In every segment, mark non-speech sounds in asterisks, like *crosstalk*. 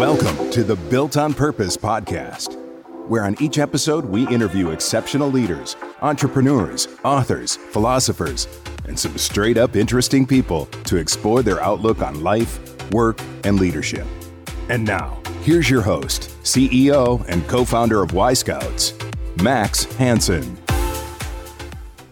Welcome to the Built on Purpose podcast, where on each episode we interview exceptional leaders, entrepreneurs, authors, philosophers, and some straight up interesting people to explore their outlook on life, work, and leadership. And now, here's your host, CEO and co founder of Y Scouts, Max Hansen.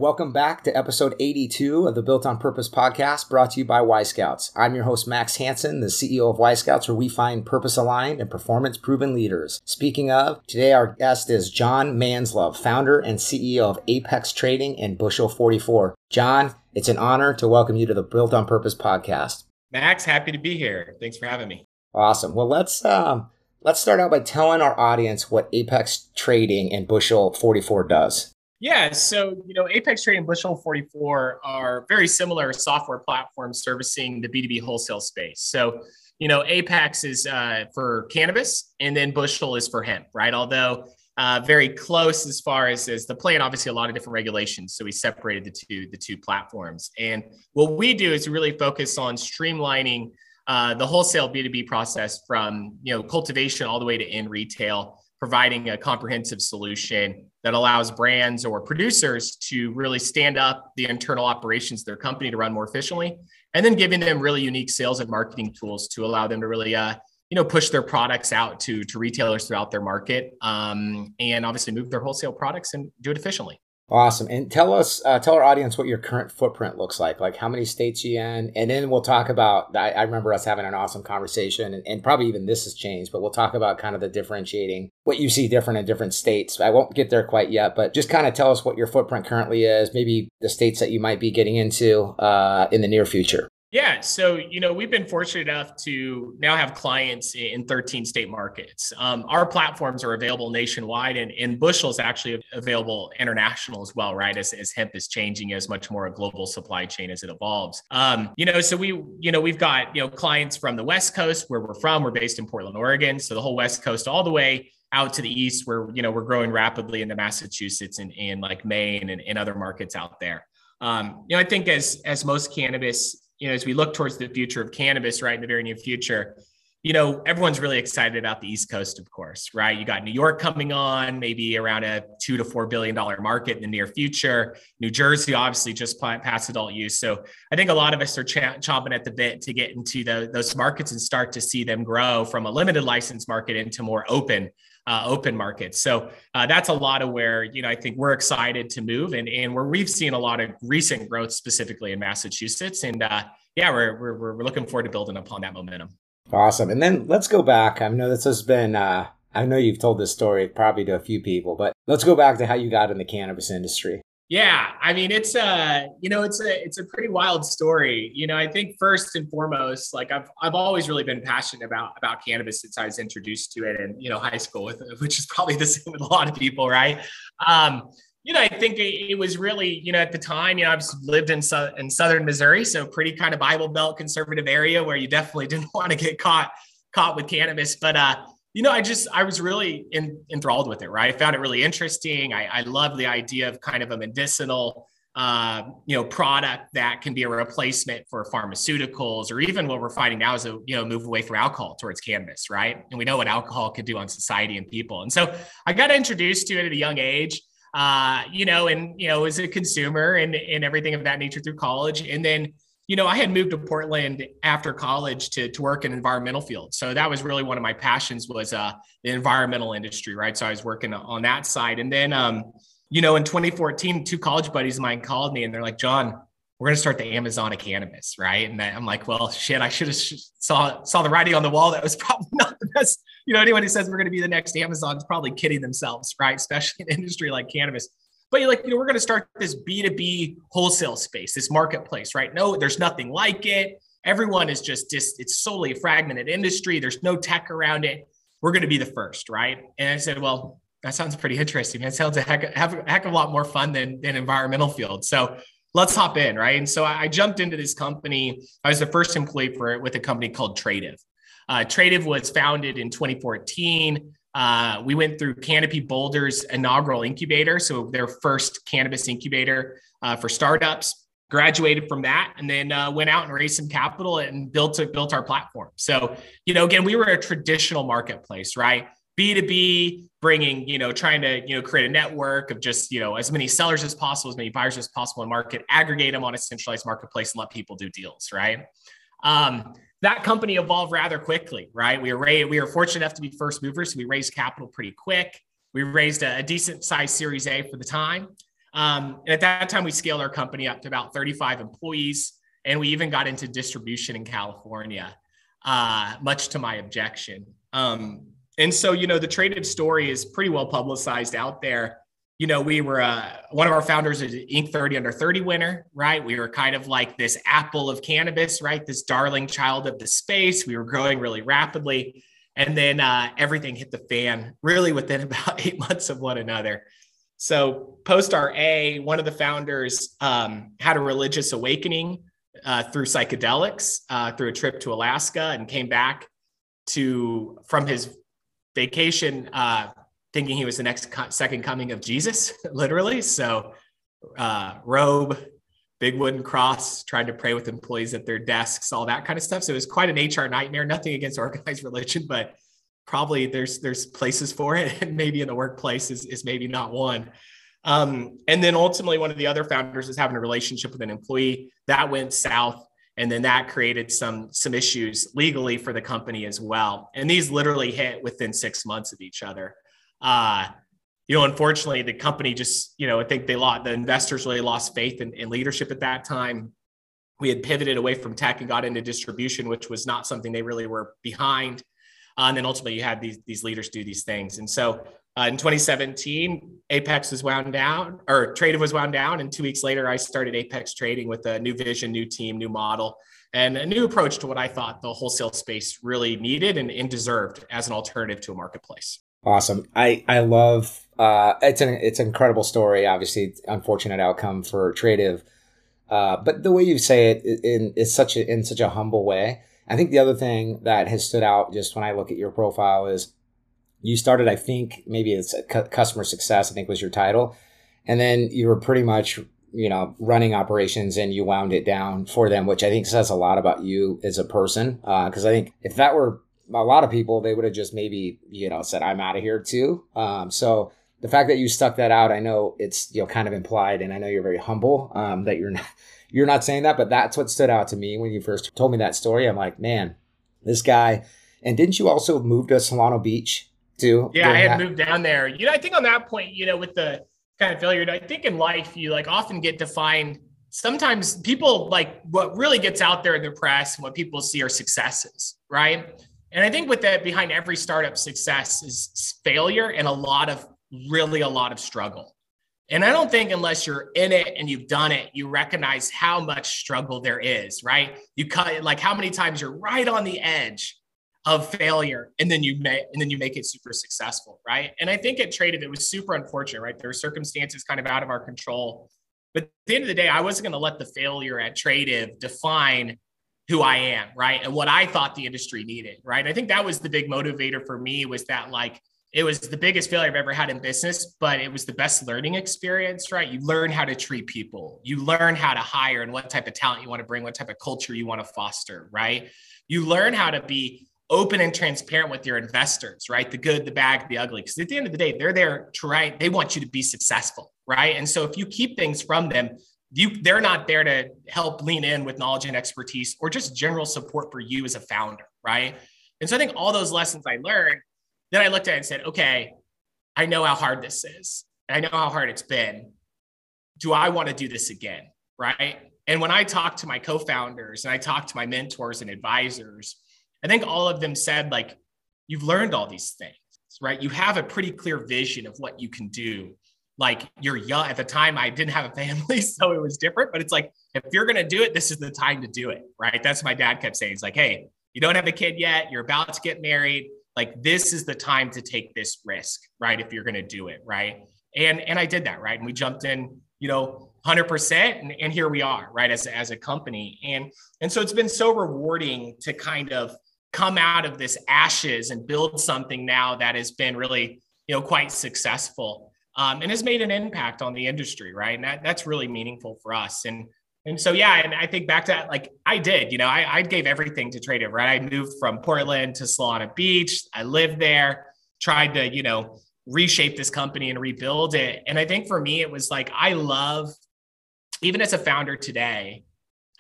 Welcome back to episode 82 of the Built on Purpose podcast brought to you by Y Scouts. I'm your host, Max Hansen, the CEO of Y Scouts, where we find purpose aligned and performance proven leaders. Speaking of, today our guest is John Manslove, founder and CEO of Apex Trading and Bushel 44. John, it's an honor to welcome you to the Built on Purpose podcast. Max, happy to be here. Thanks for having me. Awesome. Well, let's um, let's start out by telling our audience what Apex Trading and Bushel 44 does. Yeah, so you know, Apex Trade and Bushel 44 are very similar software platforms servicing the B2B wholesale space. So, you know, Apex is uh, for cannabis, and then Bushel is for hemp, right? Although uh, very close as far as, as the plan, obviously a lot of different regulations. So we separated the two the two platforms. And what we do is really focus on streamlining uh, the wholesale B2B process from you know cultivation all the way to in retail providing a comprehensive solution that allows brands or producers to really stand up the internal operations of their company to run more efficiently and then giving them really unique sales and marketing tools to allow them to really uh, you know push their products out to to retailers throughout their market um, and obviously move their wholesale products and do it efficiently Awesome. And tell us, uh, tell our audience what your current footprint looks like. Like how many states you in, and then we'll talk about. I, I remember us having an awesome conversation, and, and, probably even this has changed. But we'll talk about kind of the differentiating, what you see different in different states. I won't get there quite yet, but just kind of tell us what your footprint currently is. Maybe the states that you might be getting into uh, in the near future. Yeah. So, you know, we've been fortunate enough to now have clients in 13 state markets. Um, our platforms are available nationwide and, and Bushel is actually available international as well, right? As, as hemp is changing as much more a global supply chain as it evolves. Um, you know, so we, you know, we've got, you know, clients from the West Coast where we're from. We're based in Portland, Oregon. So the whole West Coast all the way out to the east where, you know, we're growing rapidly into Massachusetts and, and like Maine and, and other markets out there. Um, you know, I think as, as most cannabis you know, as we look towards the future of cannabis, right, in the very near future, you know, everyone's really excited about the East Coast, of course, right? You got New York coming on, maybe around a two to four billion dollar market in the near future. New Jersey, obviously, just passed adult use. So I think a lot of us are ch- chomping at the bit to get into the, those markets and start to see them grow from a limited license market into more open uh, open markets. So uh, that's a lot of where you know I think we're excited to move, and and where we've seen a lot of recent growth, specifically in Massachusetts, and uh, yeah, we're, we're we're looking forward to building upon that momentum. Awesome, and then let's go back. I know this has been. Uh, I know you've told this story probably to a few people, but let's go back to how you got in the cannabis industry. Yeah, I mean it's a you know it's a it's a pretty wild story. You know, I think first and foremost, like I've I've always really been passionate about about cannabis since I was introduced to it in you know high school, with, *laughs* which is probably the same with a lot of people, right? Um, you know, I think it, it, was really, you know, at the time, you know, I've lived in in southern Missouri, so pretty kind of Bible Belt conservative area where you definitely *laughs* didn't want to get caught caught with cannabis, but uh, you know, I just I was really in, enthralled with it. Right, I found it really interesting. I, I love the idea of kind of a medicinal, uh, you know, product that can be a replacement for pharmaceuticals, or even what we're finding now is a you know move away from alcohol towards cannabis. Right, and we know what alcohol could do on society and people. And so I got introduced to it at a young age. Uh, you know, and you know, as a consumer and and everything of that nature through college, and then you know, I had moved to Portland after college to, to work in environmental field. So that was really one of my passions was uh, the environmental industry, right? So I was working on that side. And then, um, you know, in 2014, two college buddies of mine called me and they're like, John, we're going to start the Amazon of cannabis, right? And I'm like, well, shit, I should have saw saw the writing on the wall. That was *laughs* probably not the best. You know, anyone who says we're going to be the next Amazon is probably kidding themselves, right? Especially in an industry like cannabis. But you're like, you know, we're going to start this B2B wholesale space, this marketplace, right? No, there's nothing like it. Everyone is just, just it's solely a fragmented industry. There's no tech around it. We're going to be the first, right? And I said, well, that sounds pretty interesting. It sounds a heck, a heck of a lot more fun than, than environmental field. So let's hop in, right? And so I jumped into this company. I was the first employee for it with a company called Tradiv. Uh, Tradiv was founded in 2014. Uh, we went through Canopy Boulder's inaugural incubator, so their first cannabis incubator uh, for startups. graduated from that and then uh, went out and raised some capital and built built our platform. So you know again we were a traditional marketplace right? B2b bringing you know trying to you know create a network of just you know as many sellers as possible as many buyers as possible in market aggregate them on a centralized marketplace and let people do deals right? Um, that company evolved rather quickly right we were we were fortunate enough to be first movers so we raised capital pretty quick we raised a, a decent sized series a for the time um, and at that time, we scaled our company up to about 35 employees, and we even got into distribution in California, uh, much to my objection. Um, and so, you know, the Tradiv story is pretty well publicized out there. You know, we were uh, one of our founders is Inc. 30 under 30 winner, right? We were kind of like this apple of cannabis, right? This darling child of the space. We were growing really rapidly. And then uh, everything hit the fan really within *laughs* about eight months of one another. So, post our A, one of the founders um, had a religious awakening uh, through psychedelics uh, through a trip to Alaska and came back to from his vacation uh, thinking he was the next co- second coming of Jesus, *laughs* literally. So, uh, robe, big wooden cross, trying to pray with employees at their desks, all that kind of stuff. So, it was quite an HR nightmare. Nothing against organized *laughs* religion, but probably there's there's places for it *laughs* and maybe in the workplace is, is maybe not one um, and then ultimately one of the other founders is having a relationship with an employee that went south and then that created some some issues legally for the company as well and these literally hit within six months of each other uh, you know unfortunately the company just you know i think they lost the investors really lost faith in, in leadership at that time we had pivoted away from tech and got into distribution which was not something they really were behind uh, and then ultimately you had these, these leaders do these things. And so uh, in 2017, Apex was wound down or Tradiv was wound down. And two weeks later, I started Apex Trading with a new vision, new team, new model, and a new approach to what I thought the wholesale space really needed and, and deserved as an alternative to a marketplace. Awesome. I, I love, uh, it's an, it's an incredible story. Obviously unfortunate outcome for Tradiv. Uh, but the way you say it in, is such a, in such a humble way. I think the other thing that has stood out just when I look at your profile is you started, I think maybe it's customer success, I think was your title. And then you were pretty much, you know, running operations and you wound it down for them, which I think says a lot about you as a person. Uh, Cause I think if that were a lot of people, they would have just maybe, you know, said, I'm out of here too. Um, so the fact that you stuck that out, I know it's, you know, kind of implied and I know you're very humble, um, that you're *laughs* not, you're not saying that, but that's what stood out to me when you first told me that story. I'm like, man, this guy. And didn't you also move to Solana Beach too? Yeah, I had that? moved down there. You know, I think on that point, you know, with the kind of failure, I think in life you like often get defined. Sometimes people like what really gets out there in the press and what people see are successes, right? And I think with that behind every startup success is failure and a lot of really a lot of struggle. And I don't think unless you're in it and you've done it, you recognize how much struggle there is, right? You cut like how many times you're right on the edge of failure and then you make and then you make it super successful, right? And I think at Tradiv it was super unfortunate, right? There were circumstances kind of out of our control. But at the end of the day, I wasn't going to let the failure at Tradiv define who I am, right? And what I thought the industry needed, right? I think that was the big motivator for me was that like it was the biggest failure I've ever had in business, but it was the best learning experience, right? You learn how to treat people, you learn how to hire and what type of talent you want to bring, what type of culture you want to foster, right? You learn how to be open and transparent with your investors, right? The good, the bad, the ugly. Because at the end of the day, they're there to right, they want you to be successful, right? And so if you keep things from them, you they're not there to help lean in with knowledge and expertise or just general support for you as a founder, right? And so I think all those lessons I learned then I looked at it and said, okay, I know how hard this is. I know how hard it's been. Do I want to do this again? Right. And when I talked to my co founders and I talked to my mentors and advisors, I think all of them said, like, you've learned all these things, right? You have a pretty clear vision of what you can do. Like, you're young. At the time, I didn't have a family, *laughs* so it was different, but it's like, if you're going to do it, this is the time to do it, right? That's my dad kept saying. He's like, hey, you don't have a kid yet. You're about to get married like this is the time to take this risk right if you're going to do it right and and i did that right and we jumped in you know 100% and, and here we are right as, as a company and and so it's been so rewarding to kind of come out of this ashes and build something now that has been really you know quite successful um, and has made an impact on the industry right and that, that's really meaningful for us and And so, yeah, and I think back to that, like I did, you know, I, I gave everything to Tradiv, right? I moved from Portland to Solana Beach. I lived there, tried to, you know, reshape this company and rebuild it. And I think for me, it was like, I love, even as a founder today,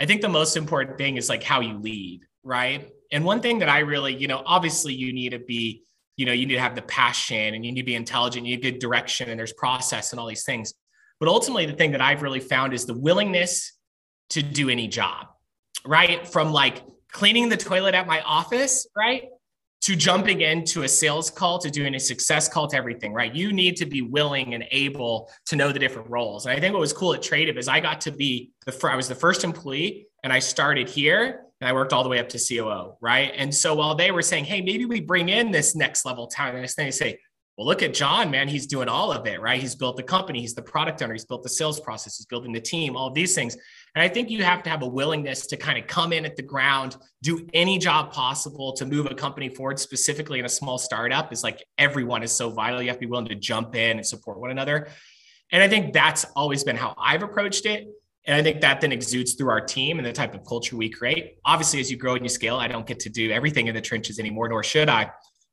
I think the most important thing is like how you lead, right? And one thing that I really, you know, obviously you need to be, you know, you need to have the passion and you need to be intelligent, you need good direction and there's process and all these things. But ultimately, the thing that I've really found is the willingness to do any job, right? From like cleaning the toilet at my office, right? To jumping into a sales call, to doing a success call, to everything, right? You need to be willing and able to know the different roles. And I think what was cool at Tradiv is I got to be the I was the first employee, and I started here, and I worked all the way up to COO, right? And so while they were saying, "Hey, maybe we bring in this next level talent," and they say, well, look at John, man. He's doing all of it, right? He's built the company, he's the product owner, he's built the sales process, he's building the team, all these things. And I think you have to have a willingness to kind of come in at the ground, do any job possible to move a company forward, specifically in a small startup. Is like everyone is so vital. You have to be willing to jump in and support one another. And I think that's always been how I've approached it. And I think that then exudes through our team and the type of culture we create. Obviously, as you grow and you scale, I don't get to do everything in the trenches anymore, nor should I.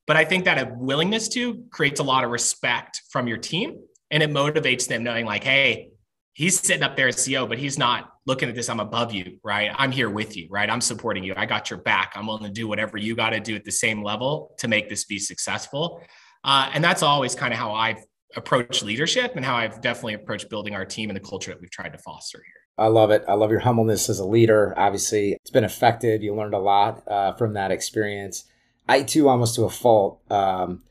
But I think that a willingness to creates a lot of respect from your team and it motivates them knowing like, hey, he's sitting up there as CEO, but he's not looking at this. I'm above you, right? I'm here with you, right? I'm supporting you. I got your back. I'm willing to do whatever you got to do at the same level to make this be successful. Uh, and that's always kind of how I've approached leadership and how I've definitely approached building our team and the culture that we've tried to foster here. I love it. I love your humbleness as a leader. Obviously, it's been effective. You learned a lot uh, from that experience. I too, almost to a fault, um,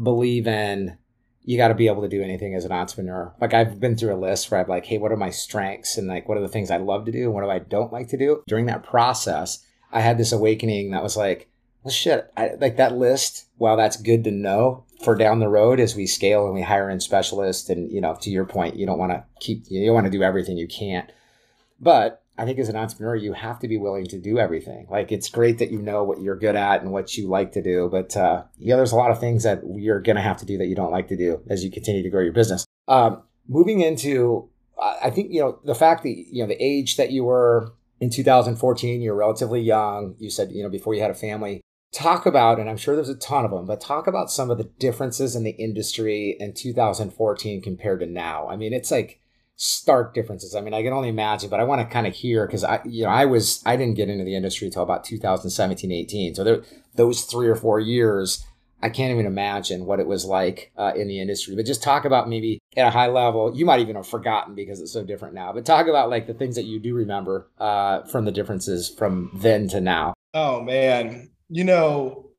believe in you got to be able to do anything as an entrepreneur. Like I've been through a list where I'm like, hey, what are my strengths and like what are the things I love to do and what do I don't like to do? During that process, I had this awakening that was like, well, shit, I, like that list. While that's good to know for down the road as we scale and we hire in specialists, and you know, to your point, you don't want to keep, you don't want to do everything you can't. But I think as an entrepreneur, you have to be willing to do everything. Like it's great that you know what you're good at and what you like to do, but uh, yeah, there's a lot of things that you're going to have to do that you don't like to do as you continue to grow your business. Um, moving into, I think you know the fact that you know the age that you were in 2014, you're relatively young. You said you know before you had a family. Talk about, and I'm sure there's a ton of them, but talk about some of the differences in the industry in 2014 compared to now. I mean, it's like stark differences. I mean, I can only imagine, but I want to kind of hear because I, you know, I was I didn't get into the industry until about 2017, 18. So there, those three or four years, I can't even imagine what it was like uh, in the industry. But just talk about maybe at a high level. You might even have forgotten because it's so different now. But talk about like the things that you do remember uh, from the differences from then to now. Oh man, you know,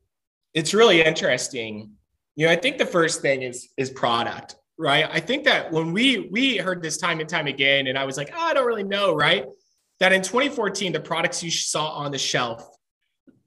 it's really interesting. You know, I think the first thing is is product right? I think that when we we heard this time and time again, and I was like, oh, I don't really know, right? That in 2014, the products you saw on the shelf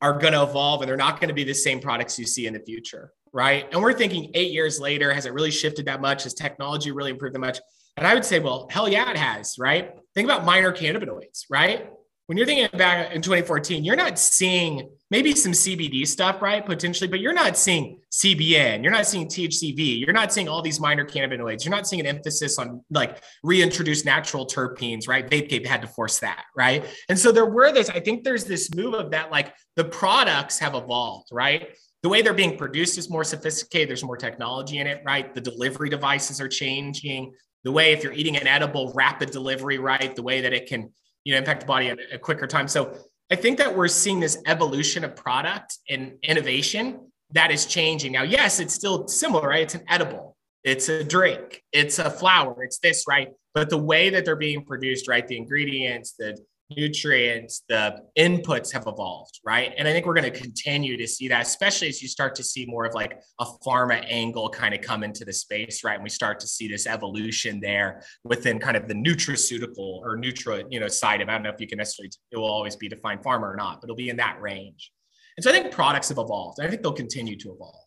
are going to evolve, and they're not going to be the same products you see in the future, right? And we're thinking eight years later, has it really shifted that much? Has technology really improved that much? And I would say, well, hell yeah, it has, right? Think about minor cannabinoids, right? when you're thinking back in 2014, you're not seeing maybe some CBD stuff, right? Potentially, but you're not seeing CBN, you're not seeing THCV, you're not seeing all these minor cannabinoids, you're not seeing an emphasis on like reintroduce natural terpenes, right? Vape had to force that, right? And so there were this, I think there's this move of that, like the products have evolved, right? The way they're being produced is more sophisticated. There's more technology in it, right? The delivery devices are changing. The way, if you're eating an edible, rapid delivery, right? The way that it can you know impact the body at a quicker time so i think that we're seeing this evolution of product and innovation that is changing. Now yes it's still similar right? It's an edible. It's a drink. It's a flower. It's this right? But the way that they're being produced right? The ingredients the nutrients, the inputs have evolved, right? And I think we're going to continue to see that, especially as you start to see more of like a pharma angle kind of come into the space, right? And we start to see this evolution there within kind of the nutraceutical or nutra, you know, side of. I don't know if you can necessarily it will always be defined pharma or not, but it'll be in that range. And so I think products have evolved. I think they'll continue to evolve.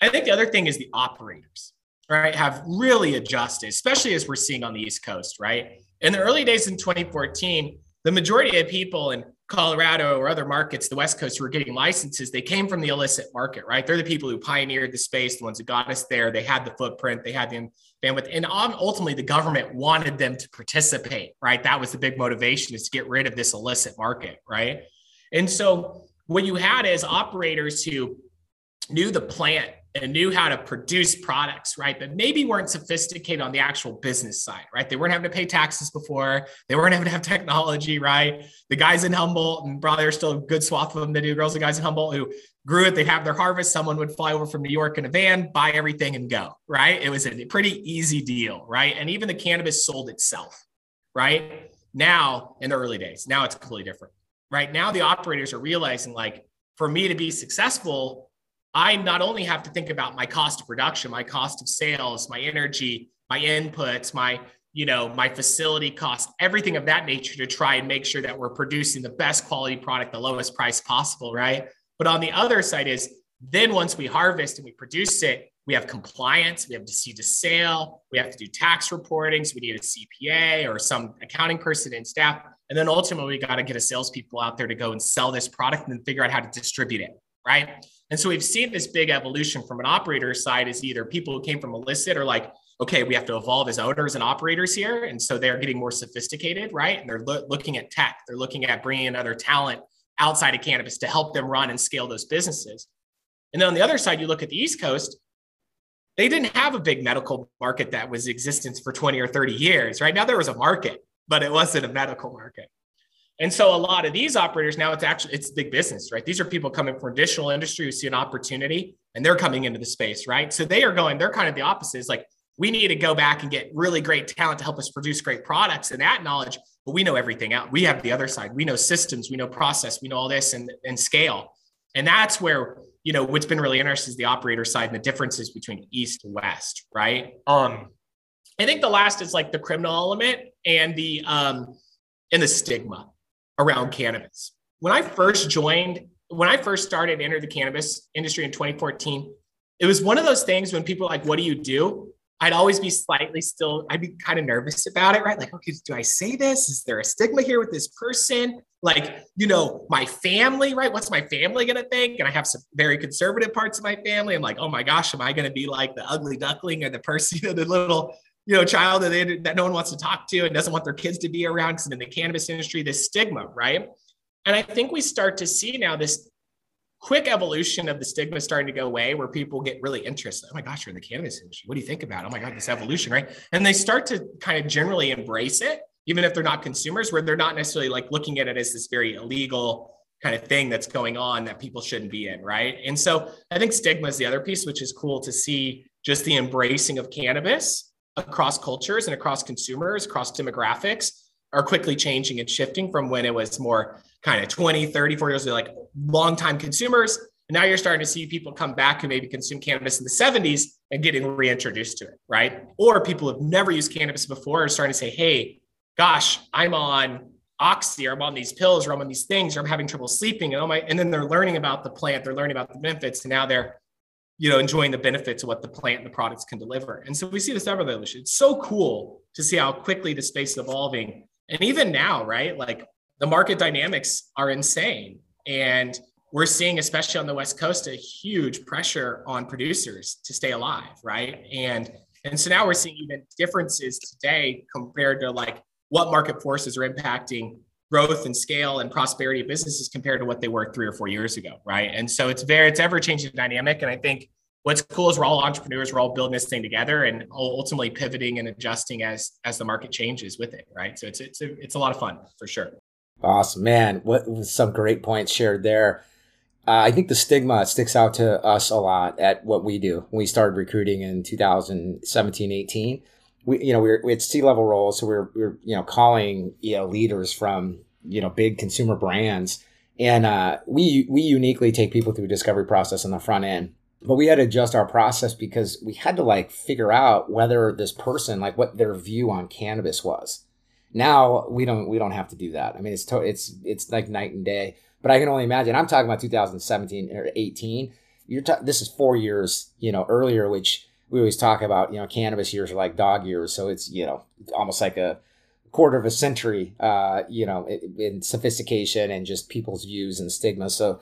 I think the other thing is the operators, right, have really adjusted, especially as we're seeing on the East Coast, right? In the early days in 2014, the majority of people in Colorado or other markets, the West Coast, who were getting licenses, they came from the illicit market, right? They're the people who pioneered the space, the ones who got us there. They had the footprint, they had the bandwidth, and ultimately the government wanted them to participate, right? That was the big motivation is to get rid of this illicit market, right? And so what you had is operators who knew the plant and knew how to produce products, right? But maybe weren't sophisticated on the actual business side, right? They weren't having to pay taxes before. They weren't having to have technology, right? The guys in Humboldt, and probably there's still a good swath of them that do girls and guys in Humboldt who grew it. They'd have their harvest. Someone would fly over from New York in a van, buy everything and go, right? It was a pretty easy deal, right? And even the cannabis sold itself, right? Now, in the early days, now it's completely different, right? Now the operators are realizing like, for me to be successful, I not only have to think about my cost of production, my cost of sales, my energy, my inputs, my you know my facility costs, everything of that nature to try and make sure that we're producing the best quality product, the lowest price possible, right? But on the other side is then once we harvest and we produce it, we have compliance, we have to see to sale, we have to do tax reporting, so we need a CPA or some accounting person and staff, and then ultimately we got to get a salespeople out there to go and sell this product and then figure out how to distribute it, right? And so we've seen this big evolution from an operator side is either people who came from illicit or like, okay, we have to evolve as owners and operators here. And so they're getting more sophisticated, right? And they're lo- looking at tech, they're looking at bringing in other talent outside of cannabis to help them run and scale those businesses. And then on the other side, you look at the East Coast, they didn't have a big medical market that was existence for 20 or 30 years, right? Now there was a market, but it wasn't a medical market. And so a lot of these operators now it's actually it's big business, right? These are people coming from traditional industry who see an opportunity and they're coming into the space, right? So they are going, they're kind of the opposite. It's like we need to go back and get really great talent to help us produce great products and that knowledge, but we know everything out. We have the other side. We know systems, we know process, we know all this and, and scale. And that's where, you know, what's been really interesting is the operator side and the differences between East and West, right? Um, I think the last is like the criminal element and the um and the stigma around cannabis. When I first joined, when I first started enter the cannabis industry in 2014, it was one of those things when people like, what do you do? I'd always be slightly still, I'd be kind of nervous about it, right? Like, okay, do I say this? Is there a stigma here with this person? Like, you know, my family, right? What's my family to think? And I have some very conservative parts of my family. I'm like, oh my gosh, am I to be like the ugly duckling or the person, *laughs* you know, the little, you know, child that, they, that no one wants to talk to and doesn't want their kids to be around because in the cannabis industry, this stigma, right? And I think we start to see now this quick evolution of the stigma starting to go away where people get really interested. Oh my gosh, you're in the cannabis industry. What do you think about? It? Oh my God, this evolution, right? And they start to kind of generally embrace it, even if they're not consumers, where they're not necessarily like looking at it as this very illegal kind of thing that's going on that people shouldn't be in, right? And so I think stigma is the other piece, which is cool to see just the embracing of cannabis across cultures and across consumers, across demographics are quickly changing and shifting from when it was more kind of 20, 30, 40 years ago, like longtime consumers. And now you're starting to see people come back who maybe consumed cannabis in the 70s and getting reintroduced to it, right? Or people who've never used cannabis before are starting to say, hey, gosh, I'm on oxy or I'm on these pills or I'm on these things or I'm having trouble sleeping. And oh my, and then they're learning about the plant, they're learning about the benefits, and now they're you know, enjoying the benefits of what the plant and the products can deliver. And so we see this evolution. It's so cool to see how quickly the space is evolving. And even now, right? Like the market dynamics are insane. And we're seeing, especially on the West Coast, a huge pressure on producers to stay alive, right? And and so now we're seeing even differences today compared to like what market forces are impacting growth and scale and prosperity of businesses compared to what they were three or four years ago, right? And so it's very it's ever changing dynamic, and I think what's cool is we're all entrepreneurs, we're all building this thing together, and ultimately pivoting and adjusting as as the market changes with it, right? So it's it's a, it's a lot of fun for sure. Awesome, man! What some great points shared there. Uh, I think the stigma sticks out to us a lot at what we do. When we started recruiting in 2017, 18, we, you know, we, were, we had C-level roles. So we are we are you know, calling, you know, leaders from, you know, big consumer brands. And uh, we, we uniquely take people through a discovery process on the front end. But we had to adjust our process because we had to like figure out whether this person, like what their view on cannabis was. Now we don't, we don't have to do that. I mean, it's, to, it's, it's like night and day, but I can only imagine I'm talking about 2017 or 18. You're ta- this is four years, you know, earlier, which, we always talk about, you know, cannabis years are like dog years. So it's, you know, almost like a quarter of a century, uh, you know, in, sophistication and just people's views and stigma. So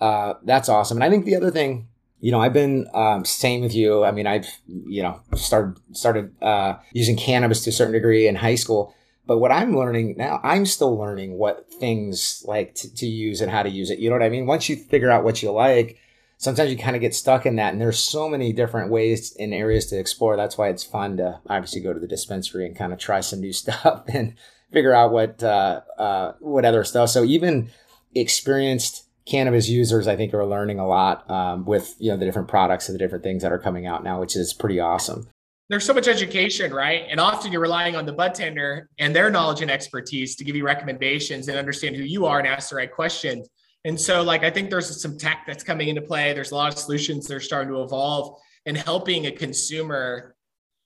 uh, that's awesome. And I think the other thing, you know, I've been um, same with you. I mean, I've you know started started uh, using cannabis to a certain degree in high school. But what I'm learning now, I'm still learning what things like to, to use and how to use it. You know what I mean? Once you figure out what you like, sometimes you kind of get stuck in that and there's so many different ways and areas to explore that's why it's fun to obviously go to the dispensary and kind of try some new *laughs* stuff and figure out what uh, uh, what other stuff so even experienced cannabis users i think are learning a lot um, with you know the different products and the different things that are coming out now which is pretty awesome there's so much education, right? And often you're relying on the bud tender and their knowledge and expertise to give you recommendations and understand who you are and ask the right questions. And so, like, I think there's some tech that's coming into play. There's a lot of solutions that are starting to evolve and helping a consumer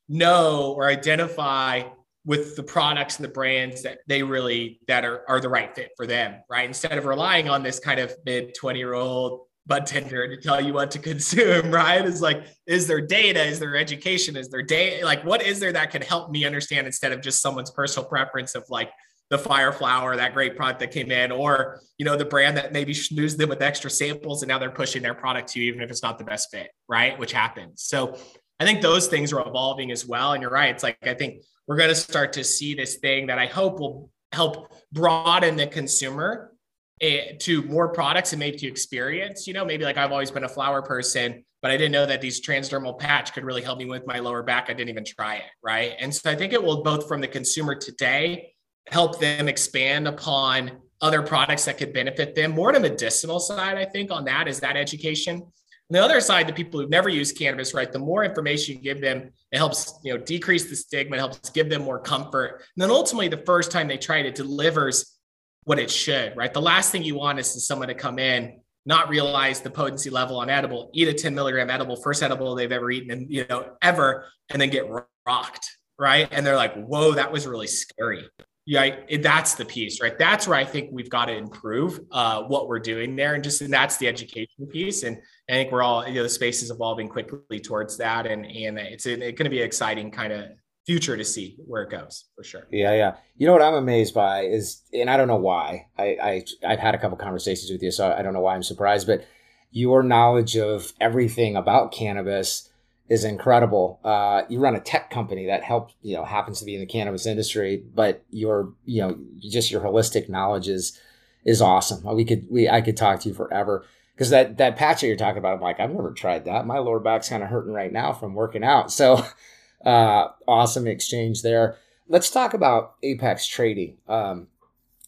know or identify with the products and the brands that they really that are, are the right fit for them, right? Instead of relying on this kind of mid 20 year old bud tender to tell you what to *laughs* consume, right? Is like, is there data? Is there education? Is there data? Like, what is there that can help me understand instead of just someone's personal preference of like, the fire flower, that great product that came in, or you know the brand that maybe schmoozed them with extra samples and now they're pushing their product to you, even if it's not the best fit, right? Which happens. So I think those things are evolving as well. And you're right. It's like I think we're going to start to see this thing that I hope will help broaden the consumer eh, to more products and maybe to experience. You know, maybe like I've always been a flower person, but I didn't know that these transdermal patch could really help me with my lower back. I didn't even try it, right? And so I think it will both from the consumer today help them expand upon other products that could benefit them. More on a medicinal side, I think, on that is that education. On the other side, the people who've never used cannabis, right? The more information you give them, it helps, you know, decrease the stigma, it helps give them more comfort. And then ultimately, the first time they try it, it delivers what it should, right? The last thing you want is someone to come in, not realize the potency level on edible, eat a 10 milligram edible, first edible they've ever eaten, and you know, ever, and then get rocked, right? And they're like, whoa, that was really scary yeah, that's the piece, right? That's where I think we've got to improve uh, what we're doing there, and just and that's the education piece. And I think we're all, you know, the space is evolving quickly towards that, and and it's, it's going to be an exciting kind of future to see where it goes for sure. Yeah, yeah. You know what I'm amazed by is, and I don't know why. I, I I've had a couple conversations with you, so I don't know why I'm surprised, but your knowledge of everything about cannabis is incredible. Uh, you run a tech company that helps, you know, happens to be in the cannabis industry, but your, you know, just your holistic knowledge is is awesome. We could, we, I could talk to you forever because that that patch that you're talking about, I'm like, I've never tried that. My lower back's kind of hurting right now from working out. So, *laughs* uh, awesome exchange there. Let's talk about Apex Trading. Um,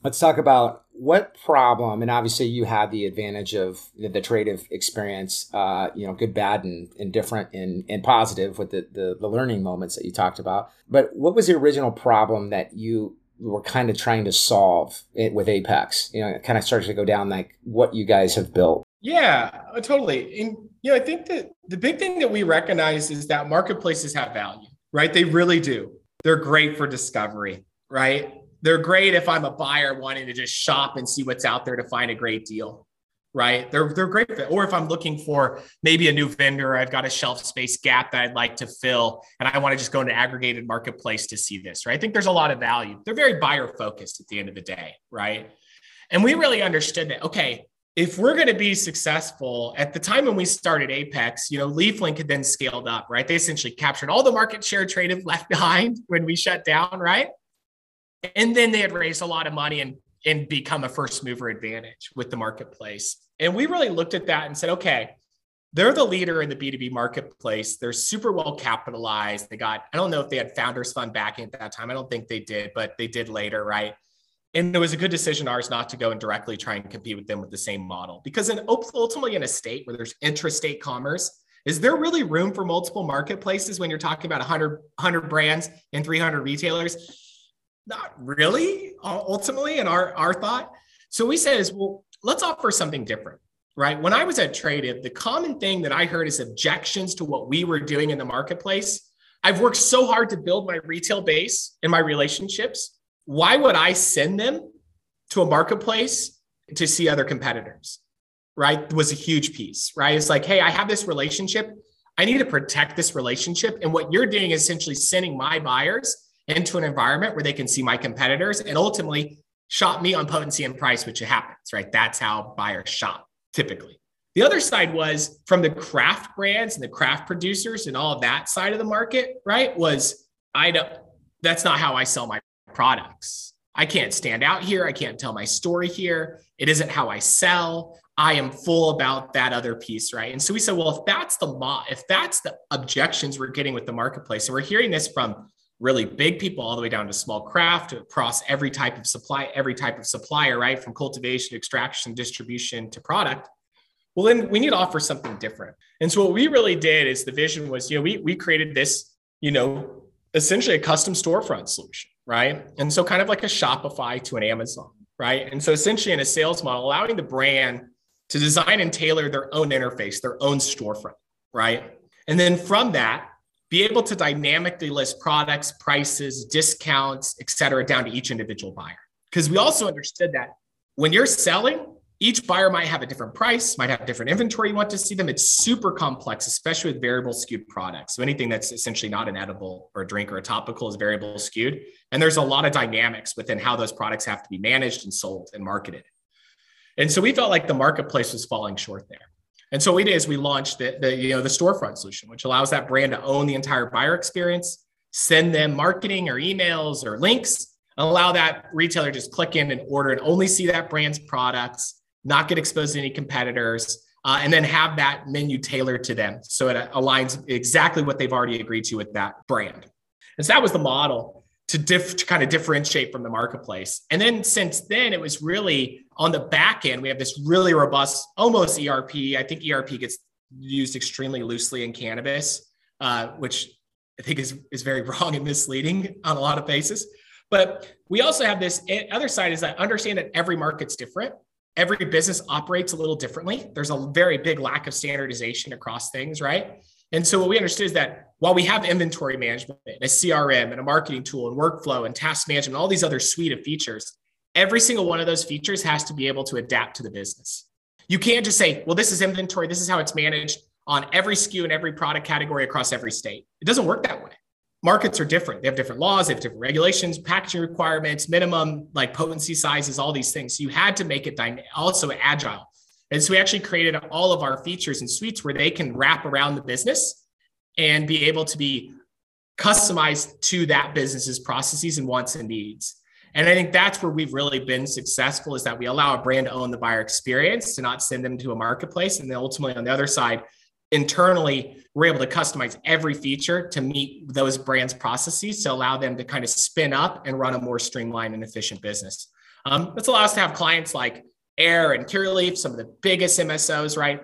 let's talk about what problem and obviously you had the advantage of the, the trade of experience uh, you know good bad and, and different and, and positive with the, the, the learning moments that you talked about. But what was the original problem that you were kind of trying to solve it with apex? You know it kind of starts to go down like what you guys have built. Yeah uh, totally. And you know i think that the big thing that we recognize is that marketplaces have value right? They really do. They're great for discovery right they're great if I'm a buyer wanting to just shop and see what's out there to find a great deal. Right. They're, they're great. For, or if I'm looking for maybe a new vendor, I've got a shelf space gap that I'd like to fill, and I want to just go into aggregated marketplace to see this. Right. I think there's a lot of value. They're very buyer focused at the end of the day. Right. And we really understood that, okay, if we're going to be successful at the time when we started Apex, you know, LeafLink had then scaled up, right? They essentially captured all the market share Tradiv left *laughs* behind when we shut down, right? And then they had raised a lot of money and, and become a first mover advantage with the marketplace. And we really looked at that and said, okay, they're the leader in the B2B marketplace. They're super well capitalized. They got, I don't know if they had founders fund backing at that time. I don't think they did, but they did later, right? And it was a good decision ours not to go and directly try and compete with them with the same model. Because in, ultimately, in a state where there's intrastate commerce, is there really room for multiple marketplaces when you're talking about 100, 100 brands and 300 retailers? Not really uh, ultimately in our, our thought. So we said is, well, let's offer something different, right? When I was at Tradiv, the common thing that I heard is objections to what we were doing in the marketplace. I've worked so hard to build my retail base and my relationships. Why would I send them to a marketplace to see other competitors? Right? Was a huge piece, right? It's like, hey, I have this relationship. I need to protect this relationship. And what you're doing is essentially sending my buyers into an environment where they can see my competitors and ultimately shop me on potency and price, which happens, right? That's how buyers shop typically. The other side was from the craft brands and the craft producers and all that side of the market, right? Was I don't, that's not how I sell my products. I can't stand out here. I can't tell my story here. It isn't how I sell. I am full about that other piece, right? And so we said, well, if that's the law, if that's the objections we're getting with the marketplace, and we're hearing this from really big people all the way down to small craft across every type of supply, every type of supplier, right? From cultivation, extraction, distribution to product. Well, then we need to offer something different. And so what we really did is the vision was, you know, we we created this, you know, essentially a custom storefront solution, right? And so kind of like a Shopify to an Amazon, right? And so essentially in a sales model, allowing the brand to design and tailor their own interface, their own storefront, right? And then from that, be able to dynamically list products, prices, discounts, et cetera, down to each individual buyer. Because we also understood that when you're selling, each buyer might have a different price, might have different inventory you want to see them. It's super complex, especially with variable SKU'd products. So anything that's essentially not an edible or a drink or a topical is variable SKU'd. And there's a lot of dynamics within how those products have to be managed and sold and marketed. And so we felt like the marketplace was falling short there. And so did is we launched the, the, you know the storefront solution, which allows that brand to own the entire buyer experience, send them marketing or emails or links, and allow that retailer just click in and order and only see that brand's products, not get exposed to any competitors, uh, and then have that menu tailored to them so it aligns exactly what they've already agreed to with that brand. And so that was the model to, diff, to kind of differentiate from the marketplace. And then since then, it was really on the back end, we have this really robust, almost ERP. I think ERP gets used extremely loosely in cannabis, uh, which I think is, is very *laughs* wrong and misleading on a lot of bases. But we also have this eh, other side is that understand that every market's different. Every business operates a little differently. There's a very big lack of standardization across things, right? And so what we understood is that while we have inventory management and a CRM and a marketing tool and workflow and task management, all these other suite of features, every single one of those features has to be able to adapt to the business. You can't just say, well, this is inventory, this is how it's managed on every SKU and every product category across every state. It doesn't work that way. Markets are different. They have different laws, they have different regulations, packaging requirements, minimum like potency sizes, all these things. So you had to make it also agile. And so we actually created all of our features and suites where they can wrap around the business and be able to be customized to that business's processes and wants and needs. And I think that's where we've really been successful is that we allow a brand to own the buyer experience to not send them to a marketplace. And then ultimately on the other side, internally, we're able to customize every feature to meet those brands' processes to allow them to kind of spin up and run a more streamlined and efficient business. Um, this allows us to have clients like Ayr and Curaleaf, some of the biggest MSOs, right?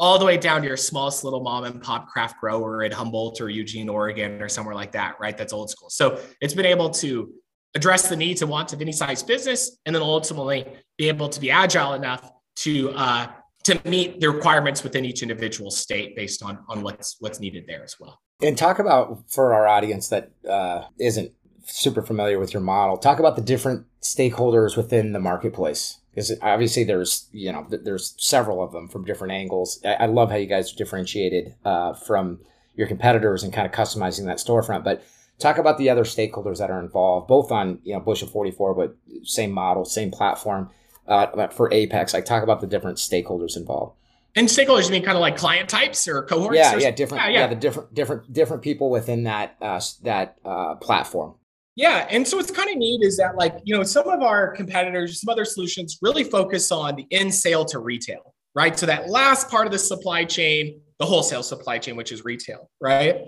All the way down to your smallest little mom and pop craft grower at Humboldt or Eugene, Oregon, or somewhere like that, right? That's old school. So it's been able to address the needs and wants of any size business, and then ultimately be able to be agile enough to uh, to meet the requirements within each individual state based on on what's what's needed there as well. And talk about for our audience that uh, isn't super familiar with your model. Talk about the different stakeholders within the marketplace because obviously there's you know there's several of them from different angles. I, I love how you guys differentiated uh, from your competitors and kind of customizing that storefront, but talk about the other stakeholders that are involved, both on you know Bushel 44, but same model, same platform. Uh, for Apex, like talk about the different stakeholders involved. And stakeholders, you mean kind of like client types or cohorts? Yeah, or yeah, different. Yeah, yeah. yeah, the different, different, different people within that uh, that uh, platform. Yeah, and so what's kind of neat is that like you know some of our competitors, some other solutions really focus on the in sale to retail, right? So that last part of the supply chain, the wholesale supply chain, which is retail, right?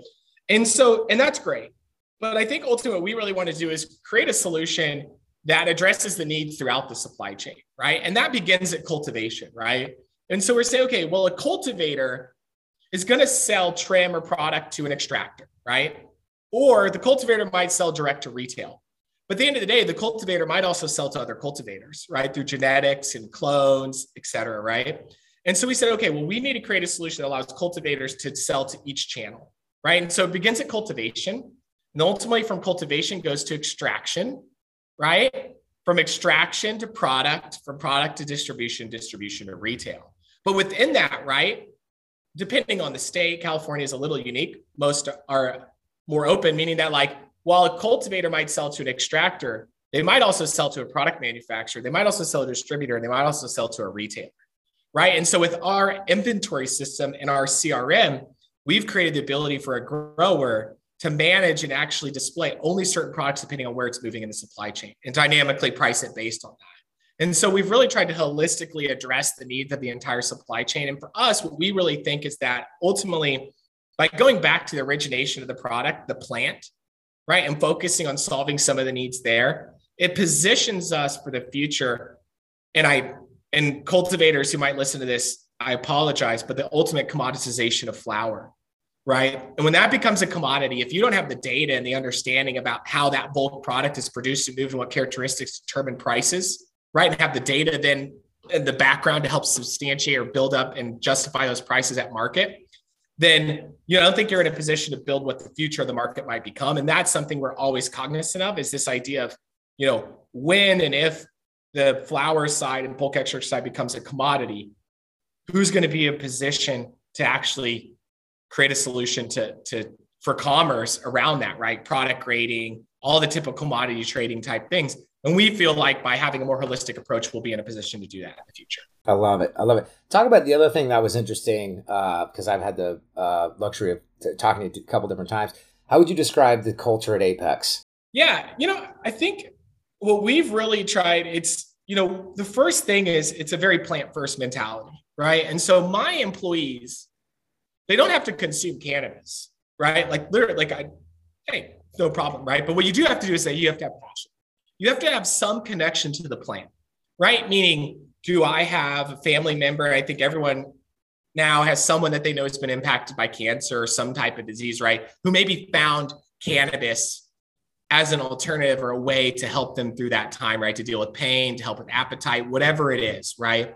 And so and that's great. But I think ultimately what we really want to do is create a solution that addresses the needs throughout the supply chain, right? And that begins at cultivation, right? And so we're saying, okay, well, a cultivator is going to sell trim or product to an extractor, right? Or the cultivator might sell direct to retail. But at the end of the day, the cultivator might also sell to other cultivators, right? Through genetics and clones, et cetera, right? And so we said, okay, well, we need to create a solution that allows cultivators to sell to each channel, right? And so it begins at cultivation. And ultimately, from cultivation goes to extraction, right? From extraction to product, from product to distribution, distribution to retail. But within that, right, depending on the state, California is a little unique. Most are more open, meaning that like while a cultivator might sell to an extractor, they might also sell to a product manufacturer. They might also sell to a distributor, and they might also sell to a retailer, right? And so with our inventory system and our CRM, we've created the ability for a grower to manage and actually display only certain products depending on where it's moving in the supply chain and dynamically price it based on that. And so we've really tried to holistically address the needs of the entire supply chain. And for us, what we really think is that ultimately, by going back to the origination of the product, the plant, right, and focusing on solving some of the needs there, it positions us for the future. And I and cultivators who might listen to this, I apologize, but the ultimate commoditization of flower, right? And when that becomes a commodity, if you don't have the data and the understanding about how that bulk product is produced and moved and what characteristics determine prices, right? And have the data then in the background to help substantiate or build up and justify those prices at market, then you know, I don't think you're in a position to build what the future of the market might become. And that's something we're always cognizant of is this idea of you know, when and if the flower side and bulk extract side becomes a commodity, who's going to be in a position to actually create a solution to, to for commerce around that, right? Product grading, all the typical commodity trading type things. And we feel like by having a more holistic approach, we'll be in a position to do that in the future. I love it. I love it. Talk about the other thing that was interesting because uh, I've had the uh, luxury of t- talking to you a couple different times. How would you describe the culture at Apex? Yeah, you know, I think what we've really tried, it's, you know, the first thing is it's a very plant first mentality, right? And so my employees, they don't have to consume cannabis, right? Like literally, like I, hey, no problem, right? But what you do have to do is say you have to have passion. You have to have some connection to the plant, right? Meaning, do I have a family member? I think everyone now has someone that they know has been impacted by cancer or some type of disease, right? Who maybe found cannabis as an alternative or a way to help them through that time, right? To deal with pain, to help with appetite, whatever it is, right?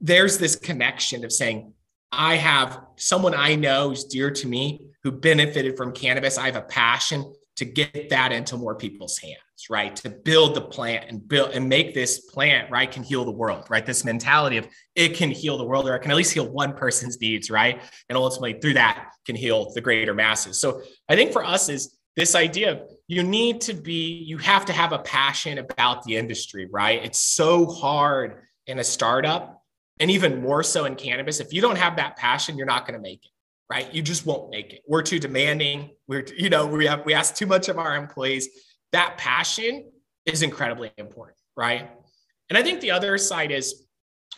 There's this connection of saying, I have someone I know who's dear to me who benefited from cannabis. I have a passion to get that into more people's hands, right? To build the plant and build and make this plant, right, can heal the world, right? This mentality of it can heal the world or it can at least heal one person's needs, right? And ultimately through that can heal the greater masses. So I think for us is this idea of you need to be, you have to have a passion about the industry, right? It's so hard in a startup and even more so in cannabis. If you don't have that passion, you're not going to make it, right? You just won't make it. We're too demanding. We're, you know, we have, we ask too much of our employees. That passion is incredibly important, right? And I think the other side is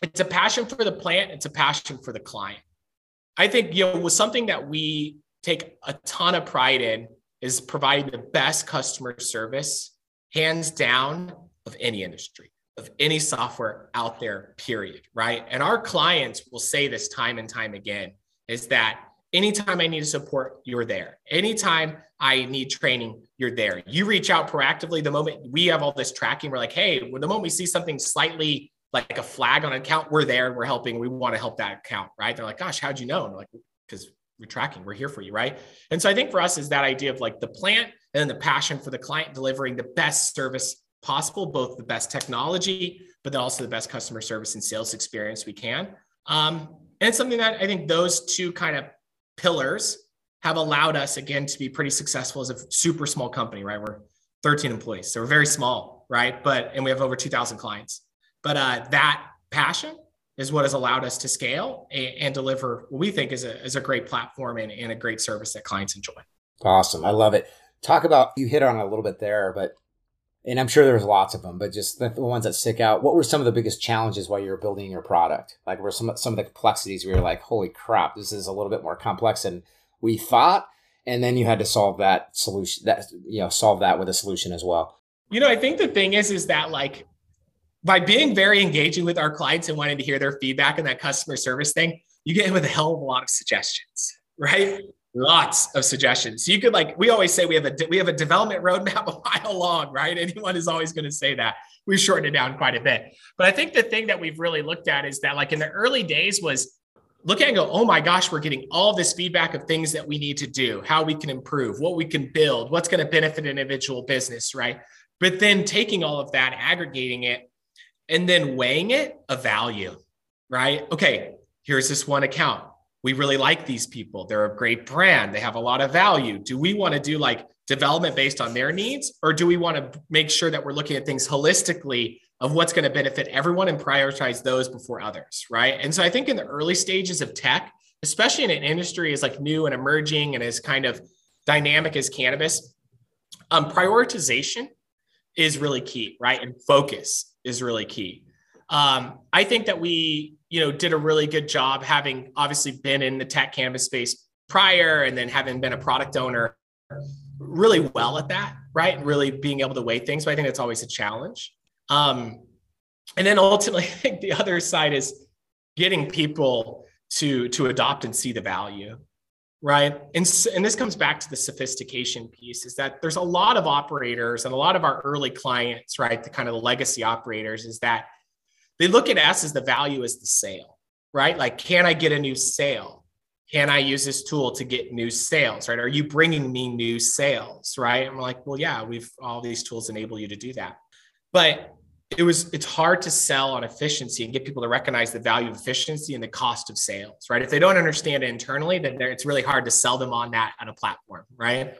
it's a passion for the plant, it's a passion for the client. I think, you know, was something that we take a ton of pride in is providing the best customer service, hands down, of any industry, of any software out there, period. Right. And our clients will say this time and time again is that anytime I need support, you're there. Anytime I need training, you're there. You reach out proactively. The moment we have all this tracking, we're like, hey, the moment we see something slightly like a flag on an account, we're there and we're helping. We want to help that account, right? They're like, gosh, how'd you know? And like, because we're tracking, we're here for you, right? And so I think for us is that idea of like the plant and then the passion for the client delivering the best service possible, both the best technology, but then also the best customer service and sales experience we can. Um, and it's something that I think those two kind of pillars have allowed us again to be pretty successful as a super small company, right? We're 13 employees, so we're very small, right? But and we have over 2,000 clients. But uh, that passion is what has allowed us to scale and, and deliver what we think is a, is a great platform and, and a great service that clients enjoy. Awesome. I love it. Talk about, you hit on a little bit there, but, and I'm sure there's lots of them, but just the, ones that stick out. What were some of the biggest challenges while you were building your product? Like, were some, some of the complexities where you're like, holy crap, this is a little bit more complex than we thought? And then you had to solve that solution, that, you know, solve that with a solution as well. You know, I think the thing is, is that like by being very engaging with our clients and wanting to hear their feedback and that customer service thing, you get with a hell of a lot of suggestions, right? Lots of suggestions. So you could like, we always say we have a we have a development roadmap *laughs* a mile long, right? Anyone is always going to say that. We've shortened it down quite a bit. But I think the thing that we've really looked at is that like in the early days was look at and go, oh my gosh, we're getting all this feedback of things that we need to do, how we can improve, what we can build, what's going to benefit an individual business, right? But then taking all of that, aggregating it, and then weighing it a value, right? Okay, here's this one account. We really like these people. They're a great brand. They have a lot of value. Do we want to do like development based on their needs? Or do we want to make sure that we're looking at things holistically of what's going to benefit everyone and prioritize those before others? Right. And so I think in the early stages of tech, especially in an industry as like new and emerging and as kind of dynamic as cannabis, um, prioritization is really key, right? And focus is really key. Um, I think that we, you know, did a really good job having obviously been in the tech cannabis space prior and then having been a product owner really well at that, right? And really being able to weigh things. But I think that's always a challenge. Um, and then ultimately, *laughs* I think the other side is getting people to to adopt and see the value, right? And and this comes back to the sophistication piece. Is that there's a lot of operators and a lot of our early clients, right? The kind of the legacy operators is that they look at us as the value is the sale, right? Like, can I get a new sale? can I use this tool to get new sales, right? Are you bringing me new sales, right? I'm like, well, yeah, we've all these tools enable you to do that. But it was it's hard to sell on efficiency and get people to recognize the value of efficiency and the cost of sales, right? If they don't understand it internally, then it's really hard to sell them on that on a platform, right?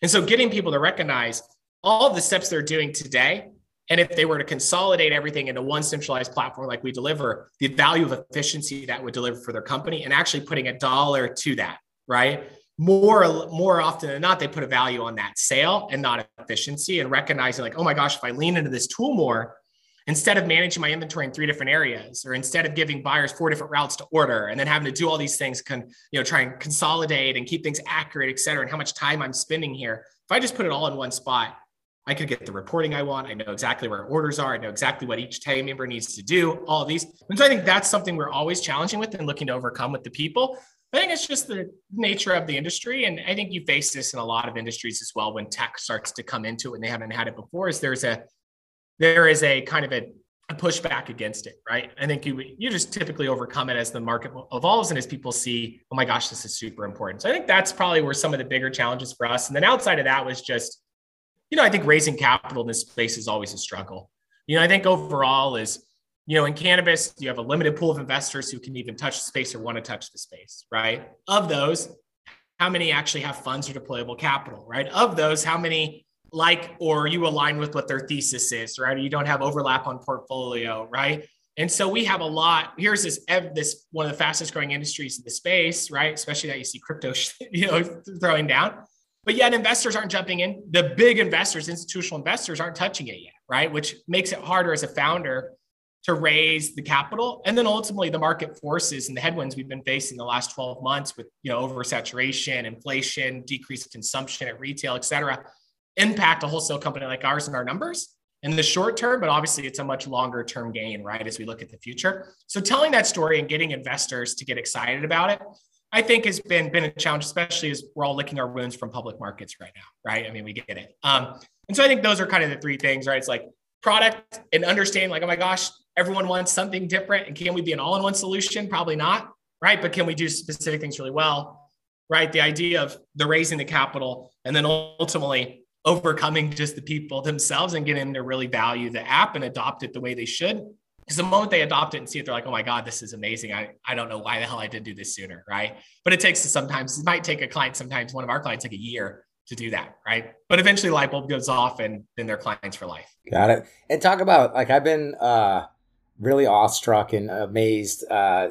And so getting people to recognize all of the steps they're doing today and if they were to consolidate everything into one centralized platform like we deliver, the value of efficiency that would deliver for their company and actually putting a dollar to that, right? More, more often than not, they put a value on that sale and not efficiency and recognizing like, oh my gosh, if I lean into this tool more, instead of managing my inventory in three different areas or instead of giving buyers four different routes to order and then having to do all these things can you know try and consolidate and keep things accurate et cetera and how much time i'm spending here if i just put it all in one spot I could get the reporting I want. I know exactly where orders are. I know exactly what each team member needs to do, all of these. And so I think that's something we're always challenging with and looking to overcome with the people. I think it's just the nature of the industry. And I think you face this in a lot of industries as well when tech starts to come into it and they haven't had it before, is there's a there is a kind of a, a pushback against it, right? I think you you just typically overcome it as the market evolves and as people see, oh my gosh, this is super important. So I think that's probably where some of the bigger challenges for us. And then outside of that was just you know, I think raising capital in this space is always a struggle. You know, I think overall is, you know, in cannabis, you have a limited pool of investors who can even touch the space or want to touch the space, right? Of those, how many actually have funds or deployable capital, right? Of those, how many like or you align with what their thesis is, right? You don't have overlap on portfolio, right? And so we have a lot. Here's this this one of the fastest growing industries in the space, right? Especially that you see crypto, *laughs* you know, throwing down. But yet investors aren't jumping in. The big investors, institutional investors, aren't touching it yet, right? Which makes it harder as a founder to raise the capital. And then ultimately the market forces and the headwinds we've been facing the last 12 months with you know oversaturation, inflation, decreased consumption at retail, et cetera, impact a wholesale company like ours in our numbers in the short term, but obviously it's a much longer term gain, right? As we look at the future. So telling that story and getting investors to get excited about it I think has been been a challenge, especially as we're all licking our wounds from public markets right now, right? I mean, we get it. Um, and so I think those are kind of the three things, right? It's like product and understanding, like, oh my gosh, everyone wants something different, and can we be an all-in-one solution? Probably not, right? But can we do specific things really well, right? The idea of the raising the capital and then ultimately overcoming just the people themselves and getting them to really value the app and adopt it the way they should because the moment they adopt it and see it, they're like, oh my God, this is amazing. I, I don't know why the hell I didn't do this sooner. Right. But it takes sometimes, it might take a client, sometimes one of our clients like a year to do that. Right. But eventually light bulb goes off and then they're clients for life. Got it. And talk about like, I've been uh, really awestruck and amazed, uh,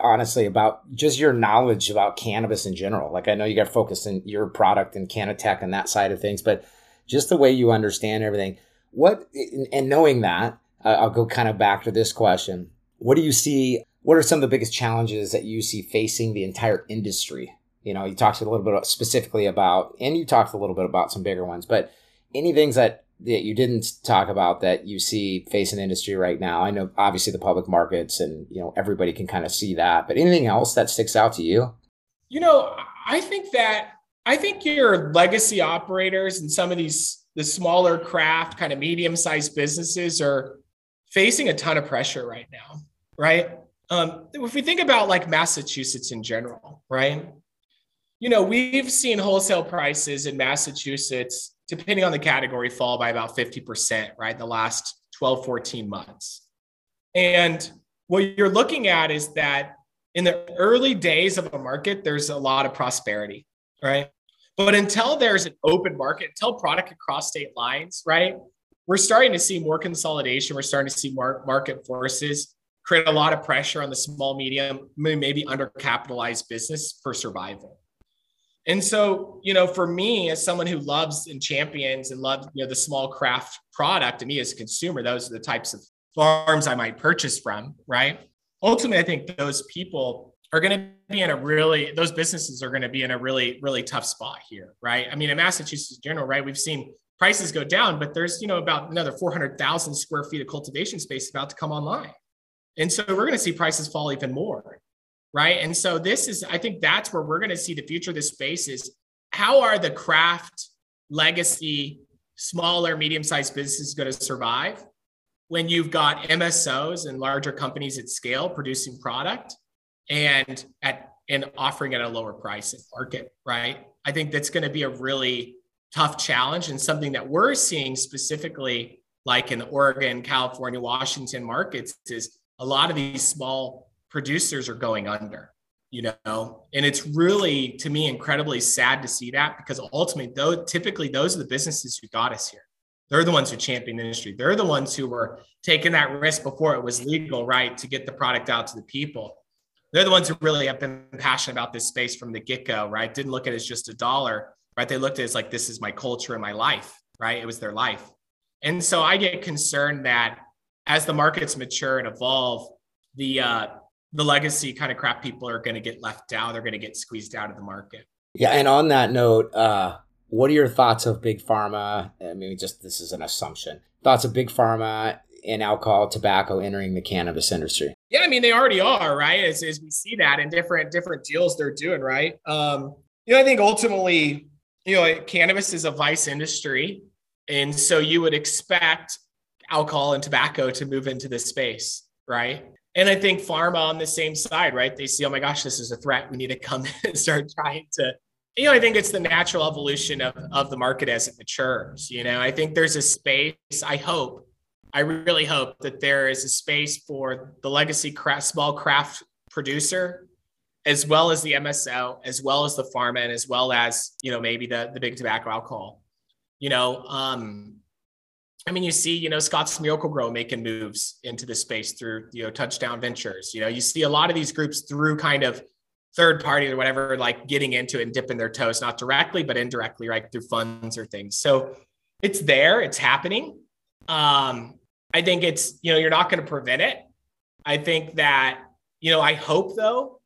honestly, about just your knowledge about cannabis in general. Like, I know you got focused in your product and Canatech and that side of things, but just the way you understand everything. What, and knowing that, I'll go kind of back to this question. What do you see? What are some of the biggest challenges that you see facing the entire industry? You know, you talked a little bit specifically about, and you talked a little bit about some bigger ones, but any things that that you didn't talk about that you see facing industry right now? I know obviously the public markets and you know everybody can kind of see that, but anything else that sticks out to you? You know, I think that I think your legacy operators and some of these the smaller craft kind of medium sized businesses are facing a ton of pressure right now, right? Um, if we think about like Massachusetts in general, right? You know, we've seen wholesale prices in Massachusetts, depending on the category, fall by about 50%, right? The last 12, 14 months. And what you're looking at is that in the early days of a market, there's a lot of prosperity, right? But until there's an open market, until product across state lines, right? We're starting to see more consolidation. We're starting to see more market forces create a lot of pressure on the small, medium, maybe undercapitalized business for survival. And so, you know, for me, as someone who loves and champions and loves, you know, the small craft product, to me as a consumer, those are the types of farms I might purchase from, right? Ultimately, I think those people are going to be in a really, those businesses are going to be in a really, really tough spot here, right? I mean, in Massachusetts in general, right, we've seen prices go down, but there's, you know, about another 400,000 square feet of cultivation space about to come online. And so we're going to see prices fall even more, right? And so this is, I think that's where we're going to see the future of this space is how are the craft legacy, smaller, medium-sized businesses going to survive when you've got MSOs and larger companies at scale producing product and at and offering at a lower price in market, right? I think that's going to be a really tough challenge and something that we're seeing specifically like in the Oregon, California, Washington markets is a lot of these small producers are going under you know? And it's really to me incredibly sad to see that because ultimately though typically those are the businesses who got us here. They're the ones who champion the industry. They're the ones who were taking that risk before it was legal right to get the product out to the people. They're the ones who really have been passionate about this space from the get-go right? Didn't look at it as just a dollar right? They looked at it as like this is my culture and my life right? It was their life. And so i get concerned that as the markets mature and evolve, the uh, the legacy kind of crap people are going to get left out. They're going to get squeezed out of the market. Yeah, and on that note, uh, what are your thoughts of big pharma? I mean, just this is an assumption. Thoughts of big pharma in alcohol, tobacco entering the cannabis industry? Yeah, I mean they already are, right? As, as we see that in different different deals they're doing, right? Um, you know, I think ultimately, you know, cannabis is a vice industry, and so you would expect alcohol and tobacco to move into this space, right? And I think pharma on the same side, right? They see, oh my gosh, this is a threat. We need to come *laughs* and start trying to, you know, I think it's the natural evolution of, of the market as it matures. You know, I think there's a space, I hope, I really hope that there is a space for the legacy craft, small craft producer, as well as the MSO, as well as the pharma, and as well as, you know, maybe the, the big tobacco alcohol. You know, um, I mean, you see, you know, Scotts Miracle-Gro making moves into the space through, you know, touchdown ventures. You know, you see a lot of these groups through kind of third party or whatever, like getting into it and dipping their toes, not directly, but indirectly, right, through funds or things. So it's there, it's happening. Um, I think it's, you know, you're not going to prevent it. I think that, you know, I hope though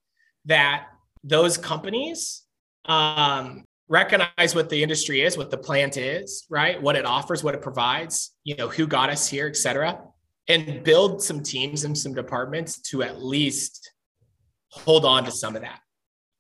that those companies um, recognize what the industry is, what the plant is, right? What it offers, what it provides, you know, who got us here, et cetera, and build some teams and some departments to at least hold on to some of that.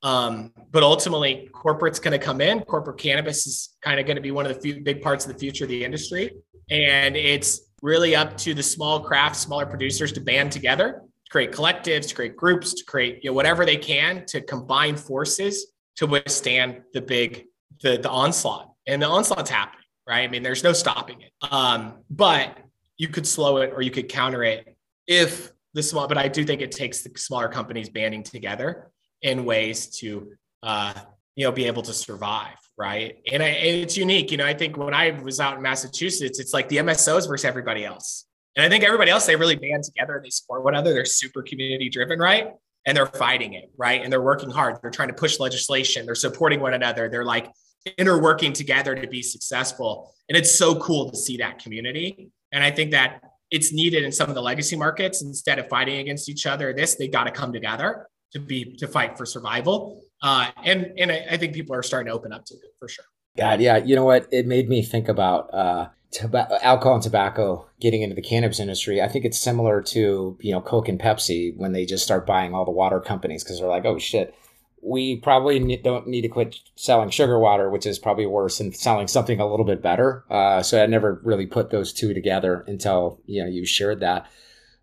Um, but ultimately, corporate's going to come in. Corporate cannabis is kind of going to be one of the few big parts of the future of the industry. And it's really up to the small craft, smaller producers to band together, to create collectives, to create groups, to create you know, whatever they can to combine forces to withstand the big the the onslaught. And the onslaught's happening, right? I mean, there's no stopping it. Um, but you could slow it or you could counter it if the small. But I do think it takes the smaller companies banding together in ways to uh, you know be able to survive right and, I, and, it's unique you know i think when i was out in massachusetts it's like the msos versus everybody else and i think everybody else they really band together and they support one another they're super community driven right and they're fighting it, right? And they're working hard. They're trying to push legislation. They're supporting one another. They're like interworking together to be successful. And it's so cool to see that community. And I think that it's needed in some of the legacy markets instead of fighting against each other. This they got to come together to be to fight for survival. Uh, and and I, I think people are starting to open up to it for sure. God, yeah. You know what? It made me think about uh, tobacco, alcohol and tobacco getting into the cannabis industry, I think it's similar to you know Coke and Pepsi when they just start buying all the water companies because they're like, oh shit, we probably don't need to quit selling sugar water, which is probably worse than selling something a little bit better. Uh, so I never really put those two together until you know you shared that.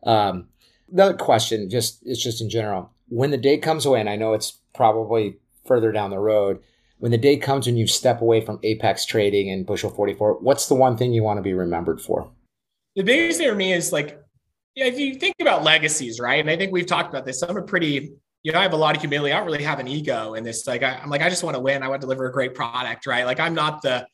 Um, the question, just it's just in general, when the day comes away, and I know it's probably further down the road when the day comes when you step away from Apex trading and Bushel 44, what's the one thing you want to be remembered for? The biggest thing for me is like, yeah, if you think about legacies, right? And I think we've talked about this. I'm a pretty you know, I have a lot of humility. I don't really have an ego in this. Like, I, am like, I just want to win. I want to deliver a great product, right? Like, I'm not the,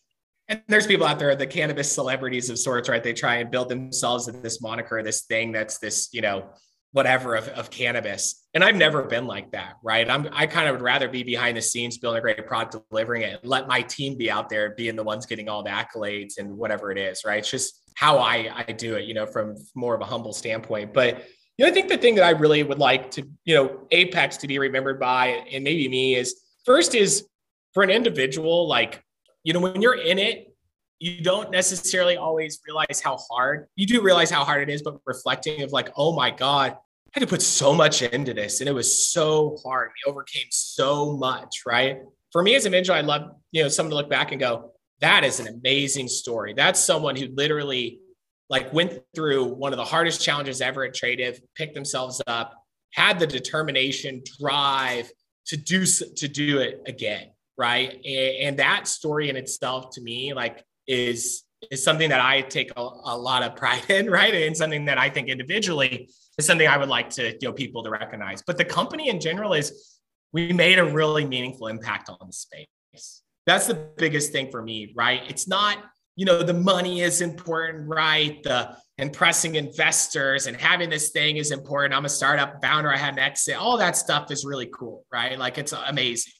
and there's people out there, the cannabis celebrities of sorts, right? They try and build themselves in this moniker, this thing that's this, you know, whatever of, of cannabis. And I've never been like that, right? I'm, I kind of would rather be behind the scenes, building a great product, delivering it, and let my team be out there being the ones getting all the accolades and whatever it is, right? It's just how I, I do it, you know, from more of a humble standpoint. But you know, I think the thing that I really would like to, you know, Apex to be remembered by, and maybe me is first is for an individual, like, you know, when you're in it, you don't necessarily always realize how hard you do realize how hard it is, but reflecting of like, oh my God, I had to put so much into this and it was so hard. We overcame so much, right? For me as an individual, I love, you know, someone to look back and go, that is an amazing story. That's someone who literally like went through one of the hardest challenges ever at Tradiv, picked themselves up, had the determination, drive to do to do it again, right? And, and that story in itself, to me, like is is something that I take a, a lot of pride in, *laughs* right? And something that I think individually is something I would like to you know people to recognize. But the company in general is we made a really meaningful impact on the space. That's the biggest thing for me, right? It's not you know the money is important right the impressing investors and having this thing is important i'm a startup founder i had an exit all that stuff is really cool right like it's amazing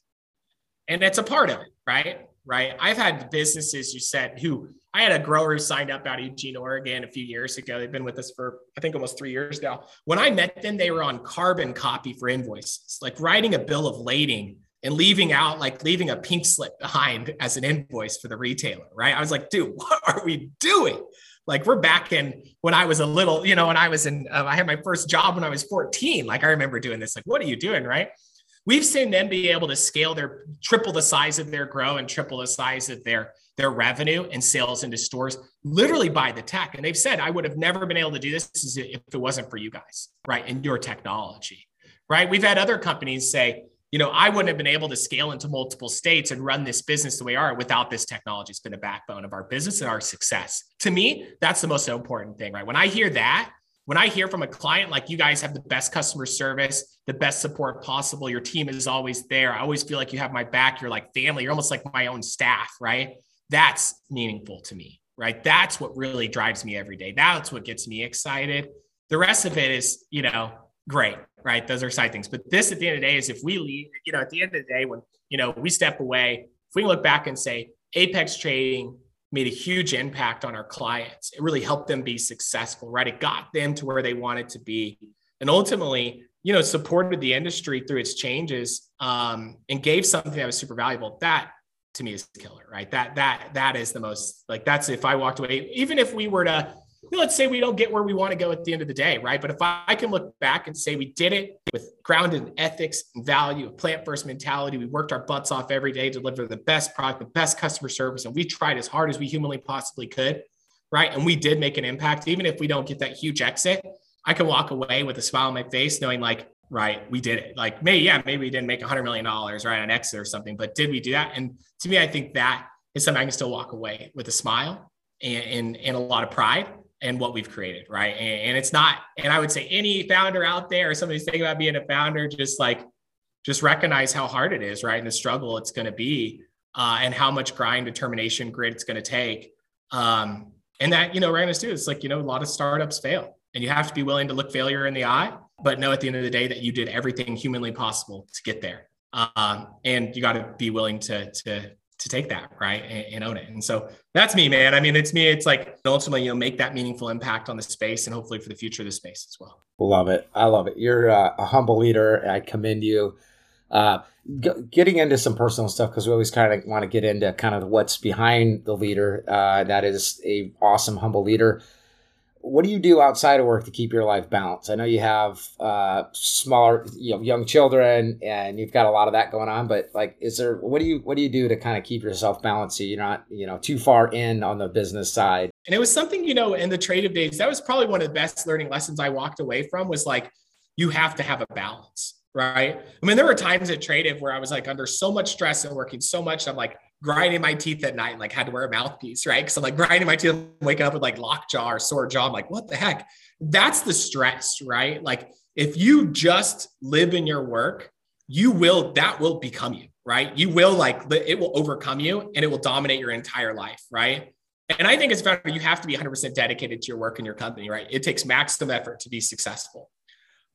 and it's a part of it right right i've had businesses you said who i had a grower who signed up out of eugene oregon a few years ago they've been with us for i think almost three years now when i met them they were on carbon copy for invoices like writing a bill of lading and leaving out like leaving a pink slip behind as an invoice for the retailer, right? I was like, dude, *laughs* what are we doing? Like we're back in when I was a little, you know, when I was in, uh, I had my first job when I was 14. Like I remember doing this. Like, what are you doing, right? We've seen them be able to scale their triple the size of their grow and triple the size of their their revenue and sales into stores literally by the tech. And they've said, I would have never been able to do this if it wasn't for you guys, right? And your technology, right? We've had other companies say, you know, I wouldn't have been able to scale into multiple states and run this business the way we are without this technology. It's been the backbone of our business and our success. To me, that's the most important thing, right? When I hear that, when I hear from a client like you guys have the best customer service, the best support possible, your team is always there. I always feel like you have my back. You're like family. You're almost like my own staff, right? That's meaningful to me, right? That's what really drives me every day. That's what gets me excited. The rest of it is, you know, great, right? Those are side things. But this at the end of the day is if we leave, you know, at the end of the day, when, you know, we step away, if we look back and say Apex Trading made a huge impact on our clients, it really helped them be successful, right? It got them to where they wanted to be. And ultimately, you know, supported the industry through its changes um, and gave something that was super valuable. That to me is killer, right? That that that is the most like that's if I walked away, even if we were to let's say we don't get where we want to go at the end of the day, right? But if I can look back and say we did it with grounded in ethics and value, plant first mentality, we worked our butts off every day to deliver the best product, the best customer service, and we tried as hard as we humanly possibly could, right? And we did make an impact, even if we don't get that huge exit. I can walk away with a smile on my face, knowing like, right, we did it. Like, maybe, yeah, maybe we didn't make a hundred million dollars, right, on exit or something, but did we do that? And to me, I think that is something I can still walk away with a smile and, and a lot of pride and what we've created, right? And, and, it's not, and I would say any founder out there or somebody's thinking about being a founder, just like, just recognize how hard it is, right? And the struggle it's going to be, uh, and how much grind, determination, grit it's going to take. Um, and that, you know, we're going to do it's like, you know, a lot of startups fail and you have to be willing to look failure in the eye, but know at the end of the day that you did everything humanly possible to get there. Um, and you got to be willing to, to, to take that right and, and, own it. And so that's me man. I mean it's me it's like ultimately you know make that meaningful impact on the space and hopefully for the future of the space as well. Love it. I love it. You're uh, a humble leader. I commend you. Uh, g- getting into some personal stuff because we always kind of want to get into kind of what's behind the leader uh, that is a awesome humble leader what do you do outside of work to keep your life balanced? I know you have uh, smaller, you know, young children, and you've got a lot of that going on. But like, is there what do you what do you do to kind of keep yourself balanced so you're not you know too far in on the business side? And it was something you know in the Tradiv days that was probably one of the best learning lessons I walked away from was like you have to have a balance right? I mean, there were times at Tradiv where I was like under so much stress and working so much. I'm like, grinding my teeth at night and like had to wear a mouthpiece, right? Because I'm like grinding my teeth, waking up with like lockjaw or sore jaw. I'm like, what the heck? That's the stress, right? Like if you just live in your work, you will, that will become you, right? You will like, it will overcome you and it will dominate your entire life, right? And I think as a you have to be 100% dedicated to your work and your company, right? It takes maximum effort to be successful.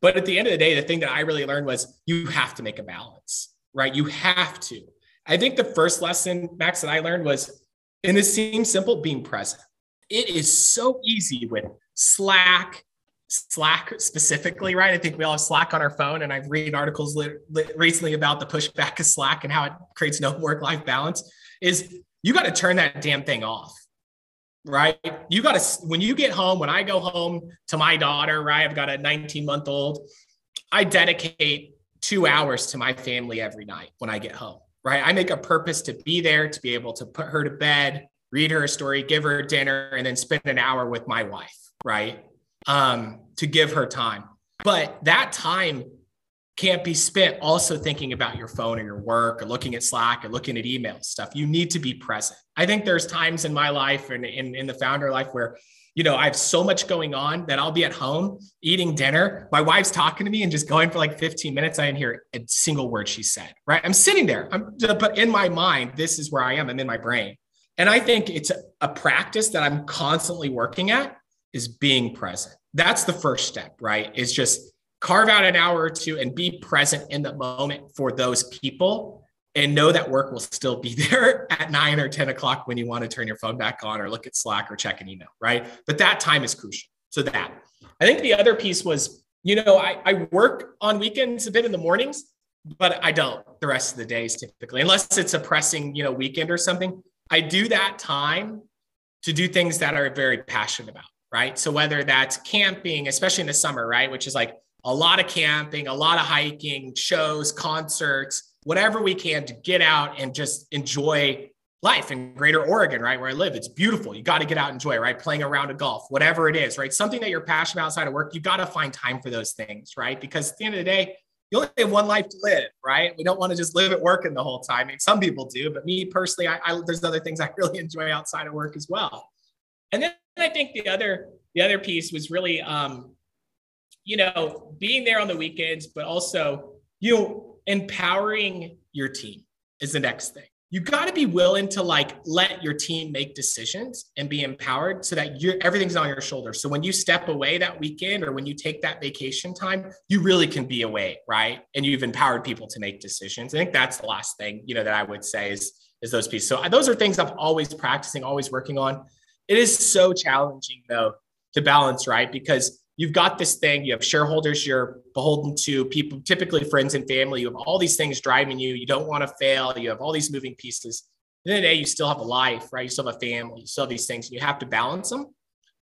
But at the end of the day, the thing that I really learned was you have to make a balance, right? You have to. I think the first lesson, Max, that I learned was, and this seems simple, being present. It is so easy with Slack, Slack specifically, right? I think we all have Slack on our phone, and I've read articles li- li- recently about the pushback of Slack and how it creates no *laughs* work-life balance. Is you got to turn that damn thing off, right? You got to when you get home. When I go home to my daughter, right? I've got a 19 month old. I dedicate two hours to my family every night when I get home, right? I make a purpose to be there, to be able to put her to bed, read her a story, give her dinner, and then spend an hour with my wife, right? Um, to give her time. But that time can't be spent also thinking about your phone or your work or looking at Slack or looking at email stuff. You need to be present. I think there's times in my life and in, in the founder life where, you know, I have so much going on that I'll be at home eating dinner. My wife's talking to me and just going for like 15 minutes. I didn't hear a single word she said, right? I'm sitting there, I'm, but in my mind, this is where I am. I'm in my brain. And I think it's a, a practice that I'm constantly working at is being present. That's the first step, right? Is just carve out an hour or two and be present in the moment for those people and know that work will still be *laughs* there at nine or 10 o'clock when you want to turn your phone back on or look at Slack or check an email, right? But that time is crucial. So that. I think the other piece was, you know, I, I work on weekends a bit in the mornings, but I don't the rest of the days typically, unless it's a pressing, you know, weekend or something. I do that time to do things that are very passionate about, right? So whether that's camping, especially in the summer, right, which is like a lot of camping, a lot of hiking, shows, concerts, whatever we can to get out and just enjoy life in greater Oregon, right? Where I live. It's beautiful. You got to get out and enjoy, right? Playing a round of golf, whatever it is, right? Something that you're passionate about outside of work, you got to find time for those things, right? Because at the end of the day, you only have one life to live, right? We don't want to just live at work in the whole time. I mean, some people do, but me personally, I, I, there's other things I *laughs* really enjoy outside of work as well. And then I think the other the other piece was really um, you know, being there on the weekends, but also, you know, empowering your team is the next thing. You got to be willing to like let your team make decisions and be empowered so that you're everything's on your shoulders. So when you step away that weekend or when you take that vacation time, you really can be away, right? And you've empowered people to make decisions. I think that's the last thing, you know, that I would say is is those pieces. So uh, those are things I'm always practicing, always working on. It is so challenging though to balance, right? Because you've got this thing, you have shareholders you're beholden to, people, typically friends and family. You have all these things driving you. You don't want to fail. You have all these moving pieces. At the end of the day, you still have a life, right? You still have a family, you still have these things, and you have to balance them.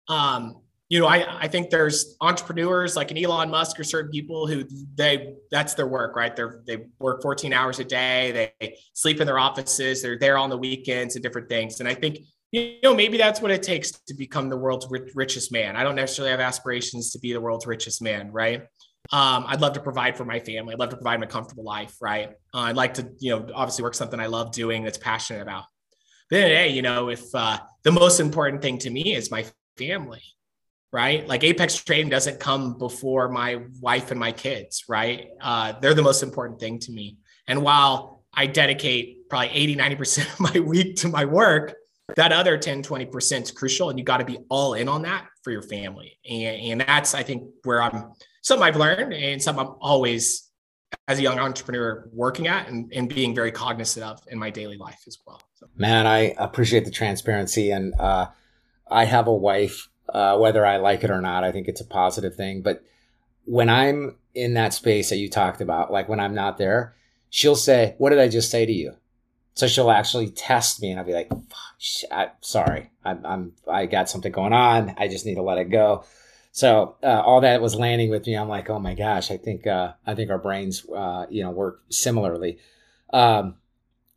Um, you know, I, I think there's entrepreneurs like an Elon Musk or certain people who they that's their work, right? They're they work 14 hours a day, they sleep in their offices, they're there on the weekends and different things. And I think you know, maybe that's what it takes to become the world's richest man. I don't necessarily have aspirations to be the world's richest man, right? Um, I'd love to provide for my family. I'd love to provide them a comfortable life, right? Uh, I'd like to, you know, obviously work something I love doing that's passionate about. But then, hey, you know, if uh, the most important thing to me is my family, right? Like Apex Trading doesn't come before my wife and my kids, right? Uh, they're the most important thing to me. And while I dedicate probably 80, 90% of my *laughs* week to my work, that other 10 20% is crucial and you got to be all in on that for your family and, and that's i think where i'm something i've learned and something i'm always as a young entrepreneur working at and, and being very cognizant of in my daily life as well so. man i appreciate the transparency and uh, i have a wife uh, whether i like it or not i think it's a positive thing but when i'm in that space that you talked about like when i'm not there she'll say what did i just say to you so she'll actually test me, and I'll be like, I, "Sorry, I'm, I'm I got something going on. I just need to let it go." So uh, all that was landing with me. I'm like, "Oh my gosh, I think uh, I think our brains, uh, you know, work similarly." Um,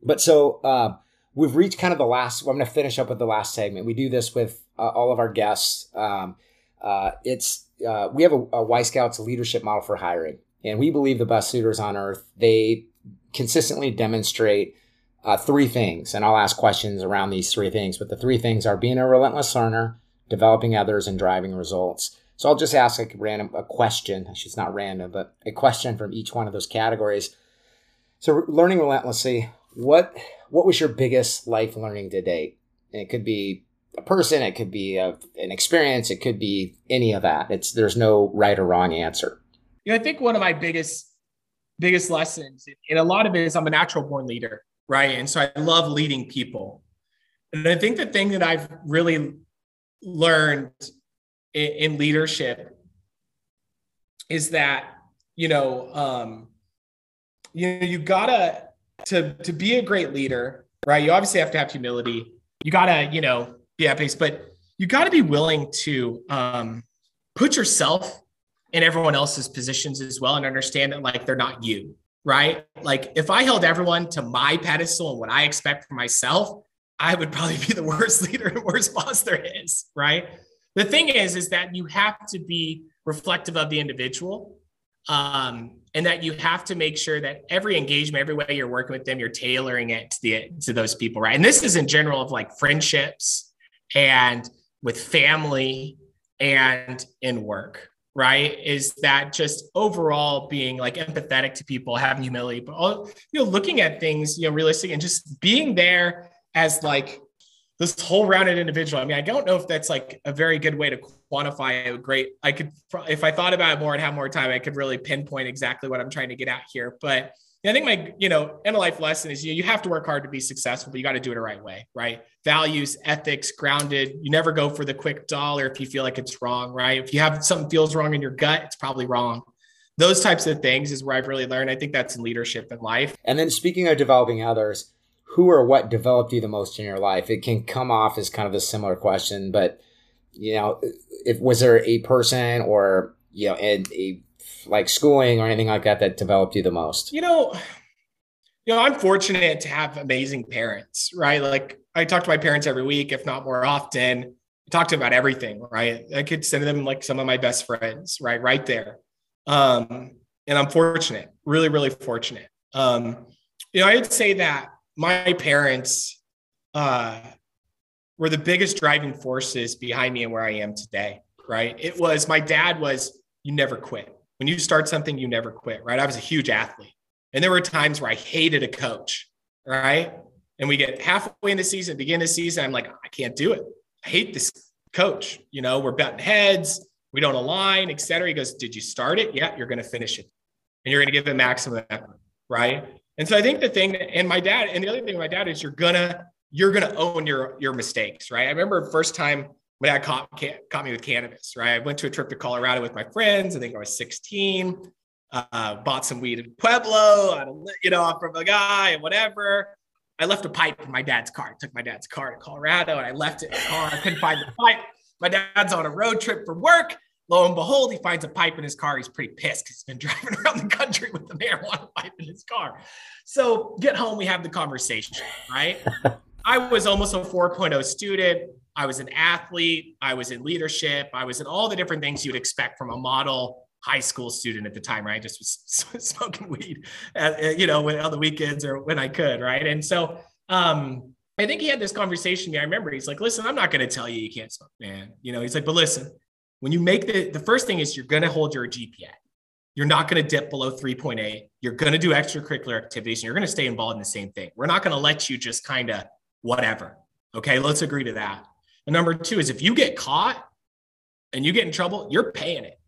but so uh, we've reached kind of the last. I'm going to finish up with the last segment. We do this with uh, all of our guests. Um, uh, it's we have a, a Y Scouts leadership model for hiring, and we believe the best leaders on earth they consistently demonstrate uh, three things, and I'll ask questions around these three things. But the three things are being a relentless learner, developing others, and driving results. So I'll just ask a random a question. Actually, it's not random, but a question from each one of those categories. So learning relentlessly, what what was your biggest life learning to date? And it could be a person, it could be a, an experience, it could be any of that. It's there's no right or wrong answer. Know, I think one of my biggest biggest lessons, and a lot of it is I'm a natural born leader, right? And so I love leading people. And I think the thing that I've really learned in, in leadership is that you know um, you know you gotta to to be a great leader, right? You obviously have to have humility. You gotta you know be at pace, but you got to be willing to um, put yourself in everyone else's positions as well and understand that like they're not you, right? Like if I held everyone to my pedestal and what I expect for myself, I would probably be the worst *laughs* leader and worst boss there is, right? The thing is, is that you have to be reflective of the individual. Um, and that you have to make sure that every engagement, every way you're working with them, you're tailoring it to the to those people, right? And this is in general of like friendships and with family and in work, right? Is that just overall being like empathetic to people, having humility, but all, you know, looking at things, you know, realistic and just being there as like this whole rounded individual. I mean, I don't know if that's like a very good way to quantify a great. I could, if I thought about it more and have more time, I could really pinpoint exactly what I'm trying to get at here. But I think my, you know, in a life lesson is you, you have to work hard to be successful, but you got to do it the right way, right? Values, ethics, grounded. You never go for the quick dollar if you feel like it's wrong, right? If you have something feels wrong in your gut, it's probably wrong. Those types of things is where I've really learned. I think that's in leadership in life. And then speaking of developing others, who or what developed you the most in your life? It can come off as kind of a similar question, but you know, if was there a person or you know, a, a like schooling or anything like that that developed you the most? You know, you know, I'm fortunate to have amazing parents, right? Like I talk to my parents every week, if not more often. I talk to them about everything, right? I could send them like some of my best friends, right? Right there. Um, and I'm fortunate, really, really fortunate. Um, you know, I'd say that my parents uh, were the biggest driving forces behind me and where I am today. Right. It was my dad was you never quit. When you start something, you never quit. Right. I was a huge athlete. And there were times where I hated a coach. Right. And we get halfway in the season, begin the season. I'm like, I can't do it. I hate this coach. You know, we're betting heads, we don't align, et cetera. He goes, Did you start it? Yeah, you're going to finish it. And you're going to give it maximum effort. Right. And so I think the thing, and my dad, and the other thing my dad is you're gonna you're gonna own your your mistakes, right? I remember first time my dad caught caught me with cannabis, right? I went to a trip to Colorado with my friends. I think I was 16. Uh, bought some weed in Pueblo, you know, from a guy and whatever. I left a pipe in my dad's car. I took my dad's car to Colorado and I left it in the car. I couldn't find the pipe. My dad's on a road trip for work. Lo and behold, he finds a pipe in his car. He's pretty pissed because he's been *laughs* driving around the country with the marijuana pipe in his car. So get home, we have the conversation, right? *laughs* I was almost a 4.0 student. I was an athlete. I was in leadership. I was in all the different things you'd expect from a model high school student at the time, right? Just was *laughs* smoking weed, uh, uh, you know, when, on the weekends or when I could, right? And so um, I think he had this conversation. Me, I remember he's like, "Listen, I'm not going to tell you you can't smoke, man." You know, he's like, "But listen, when you make the the first thing is you're going to hold your GPA. You're not going to dip below 3.8. You're going to do extracurricular activities and you're going to stay involved in the same thing. We're not going to let you just kind of whatever. Okay, let's agree to that. And number two is if you get caught and you get in trouble, you're paying it.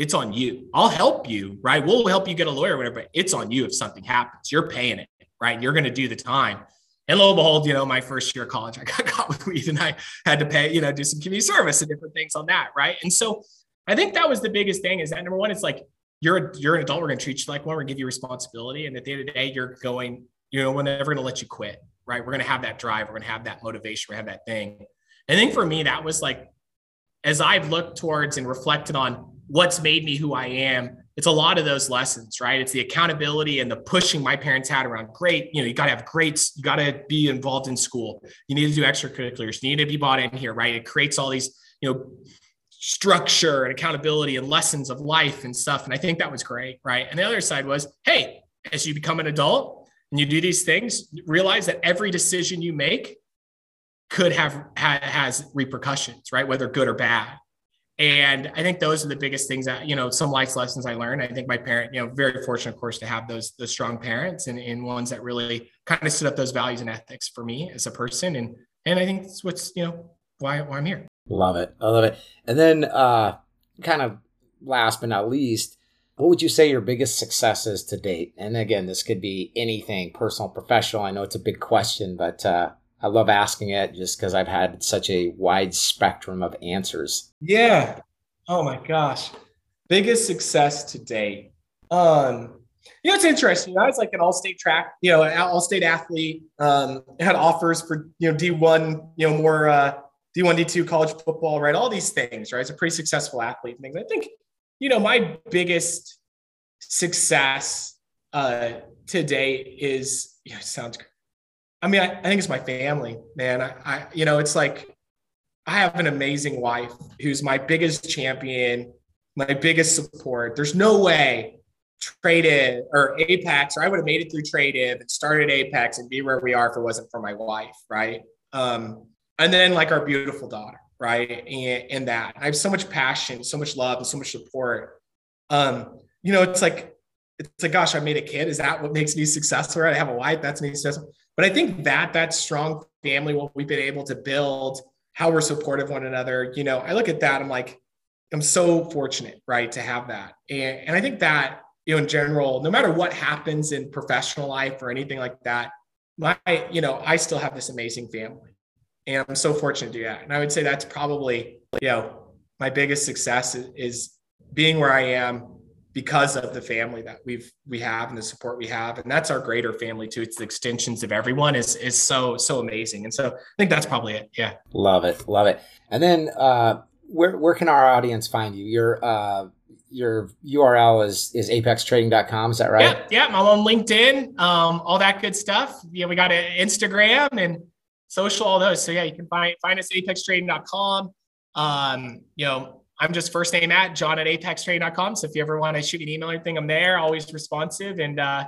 It's on you. I'll help you, right? We'll help you get a lawyer, whatever, but it's on you if something happens. You're paying it, right? You're going to do the time. And lo and behold, you know, my first year of college, *laughs* I got caught with weed and I had to pay, you know, do some community service and different things on that. Right. And so I think that was the biggest thing is that number one, it's like you're you're an adult, we're gonna treat you like one, we're gonna give you responsibility. And at the end of the day, you're going, you know, we're never gonna let you quit. Right. We're gonna have that drive, we're gonna have that motivation, we're have that thing. And I think for me, that was like as I've looked towards and reflected on what's made me who I am, it's a lot of those lessons, right? It's the accountability and the pushing my parents had around great. You know, you got to have grades, you got to be involved in school. You need to do extracurriculars. You need to be bought in here, right? It creates all these, you know, structure and accountability and lessons of life and stuff. And I think that was great, right? And the other side was, hey, as you become an adult and you do these things, realize that every decision you make could have ha- has repercussions, right? Whether good or bad. And I think those are the biggest things that, you know, some life lessons I learned. I think my parent, you know, very fortunate, of course, to have those, those strong parents and, and ones that really kind of stood up those values and ethics for me as a person. And, and I think that's what's, you know, why, why I'm here. Love it. I love it. And then, uh, kind of last but not least, what would you say your biggest successes to date? And again, this could be anything personal, professional. I know it's a big question, but, uh, I love asking it just because I've had such a wide spectrum of answers. Yeah. Oh my gosh. Biggest success to date. Um, you know, it's interesting. I was like an all-state track, you know, all-state athlete. Um, had offers for you know D1, you know, more uh, D1, D2 college football, right? All these things, right? It's a pretty successful athlete. Things. I think, you know, my biggest success uh, today is, yeah, it sounds I mean, I, I think it's my family, man. I, I, you know, it's like I have an amazing wife who's my biggest champion, my biggest support. There's no way Tradiv or Apex, or I would have made it through Tradiv and started Apex and be where we are if it wasn't for my wife, right? Um, and then like our beautiful daughter, right? And, and that I have so much passion, so much love, and so much support. Um, you know, it's like it's like, gosh, I made a kid. Is that what makes me successful? Right? I have a wife. That's me successful. But I think that that strong family, what we've been able to build, how we're supportive one another. You know, I look at that. I'm like, I'm so fortunate, right, to have that. And, and I think that you know, in general, no matter what happens in professional life or anything like that, my, you know, I still have this amazing family, and I'm so fortunate to do that. And I would say that's probably, you know, my biggest success is, is being where I am because of the family that we've we have and the support we have. And that's our greater family too. It's the extensions of everyone is is so so amazing. And so i think that's probably it. Yeah. Love it. Love it. And then uh where where can our audience find you? Your uh your url is is apextrading.com is that right? Yeah. Yeah. I'm on linkedin um all that good stuff. Yeah. We got an instagram and social all those. So yeah you can find find us at apextrading.com um you know I'm just first name at john at apextrading.com. So if you ever want to shoot me an email or anything, I'm there, always responsive. And uh,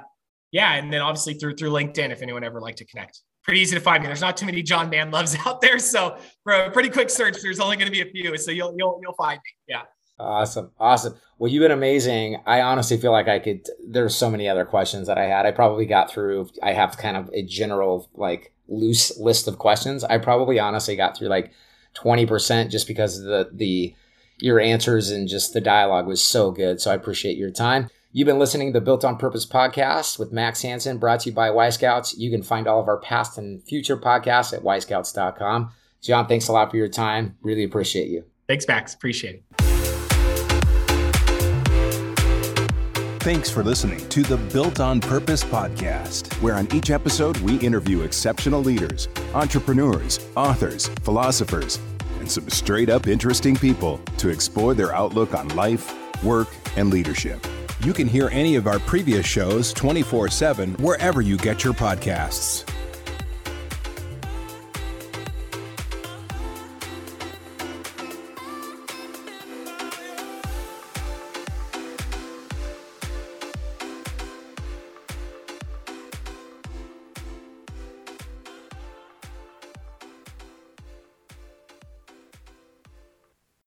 yeah, and then obviously through through LinkedIn if anyone ever like to connect. Pretty easy to find me. There's not too many John Man loves out there. So for a pretty quick search, there's only going to be a few. So you'll you'll you'll find me. Yeah. Awesome. Awesome. Well, you've been amazing. I honestly feel like I could there's so many other questions that I had. I probably got through I have kind of a general like loose list of questions. I probably honestly got through like 20% just because the the your answers and just the dialogue was so good. So I appreciate your time. You've been listening to the Built on Purpose podcast with Max Hansen, brought to you by Y Scouts. You can find all of our past and future podcasts at yscouts.com. John, thanks a lot for your time. Really appreciate you. Thanks, Max. Appreciate it. Thanks for listening to the Built on Purpose podcast, where on each episode we interview exceptional leaders, entrepreneurs, authors, philosophers, and some straight up interesting people to explore their outlook on life, work, and leadership. You can hear any of our previous shows 24 7 wherever you get your podcasts.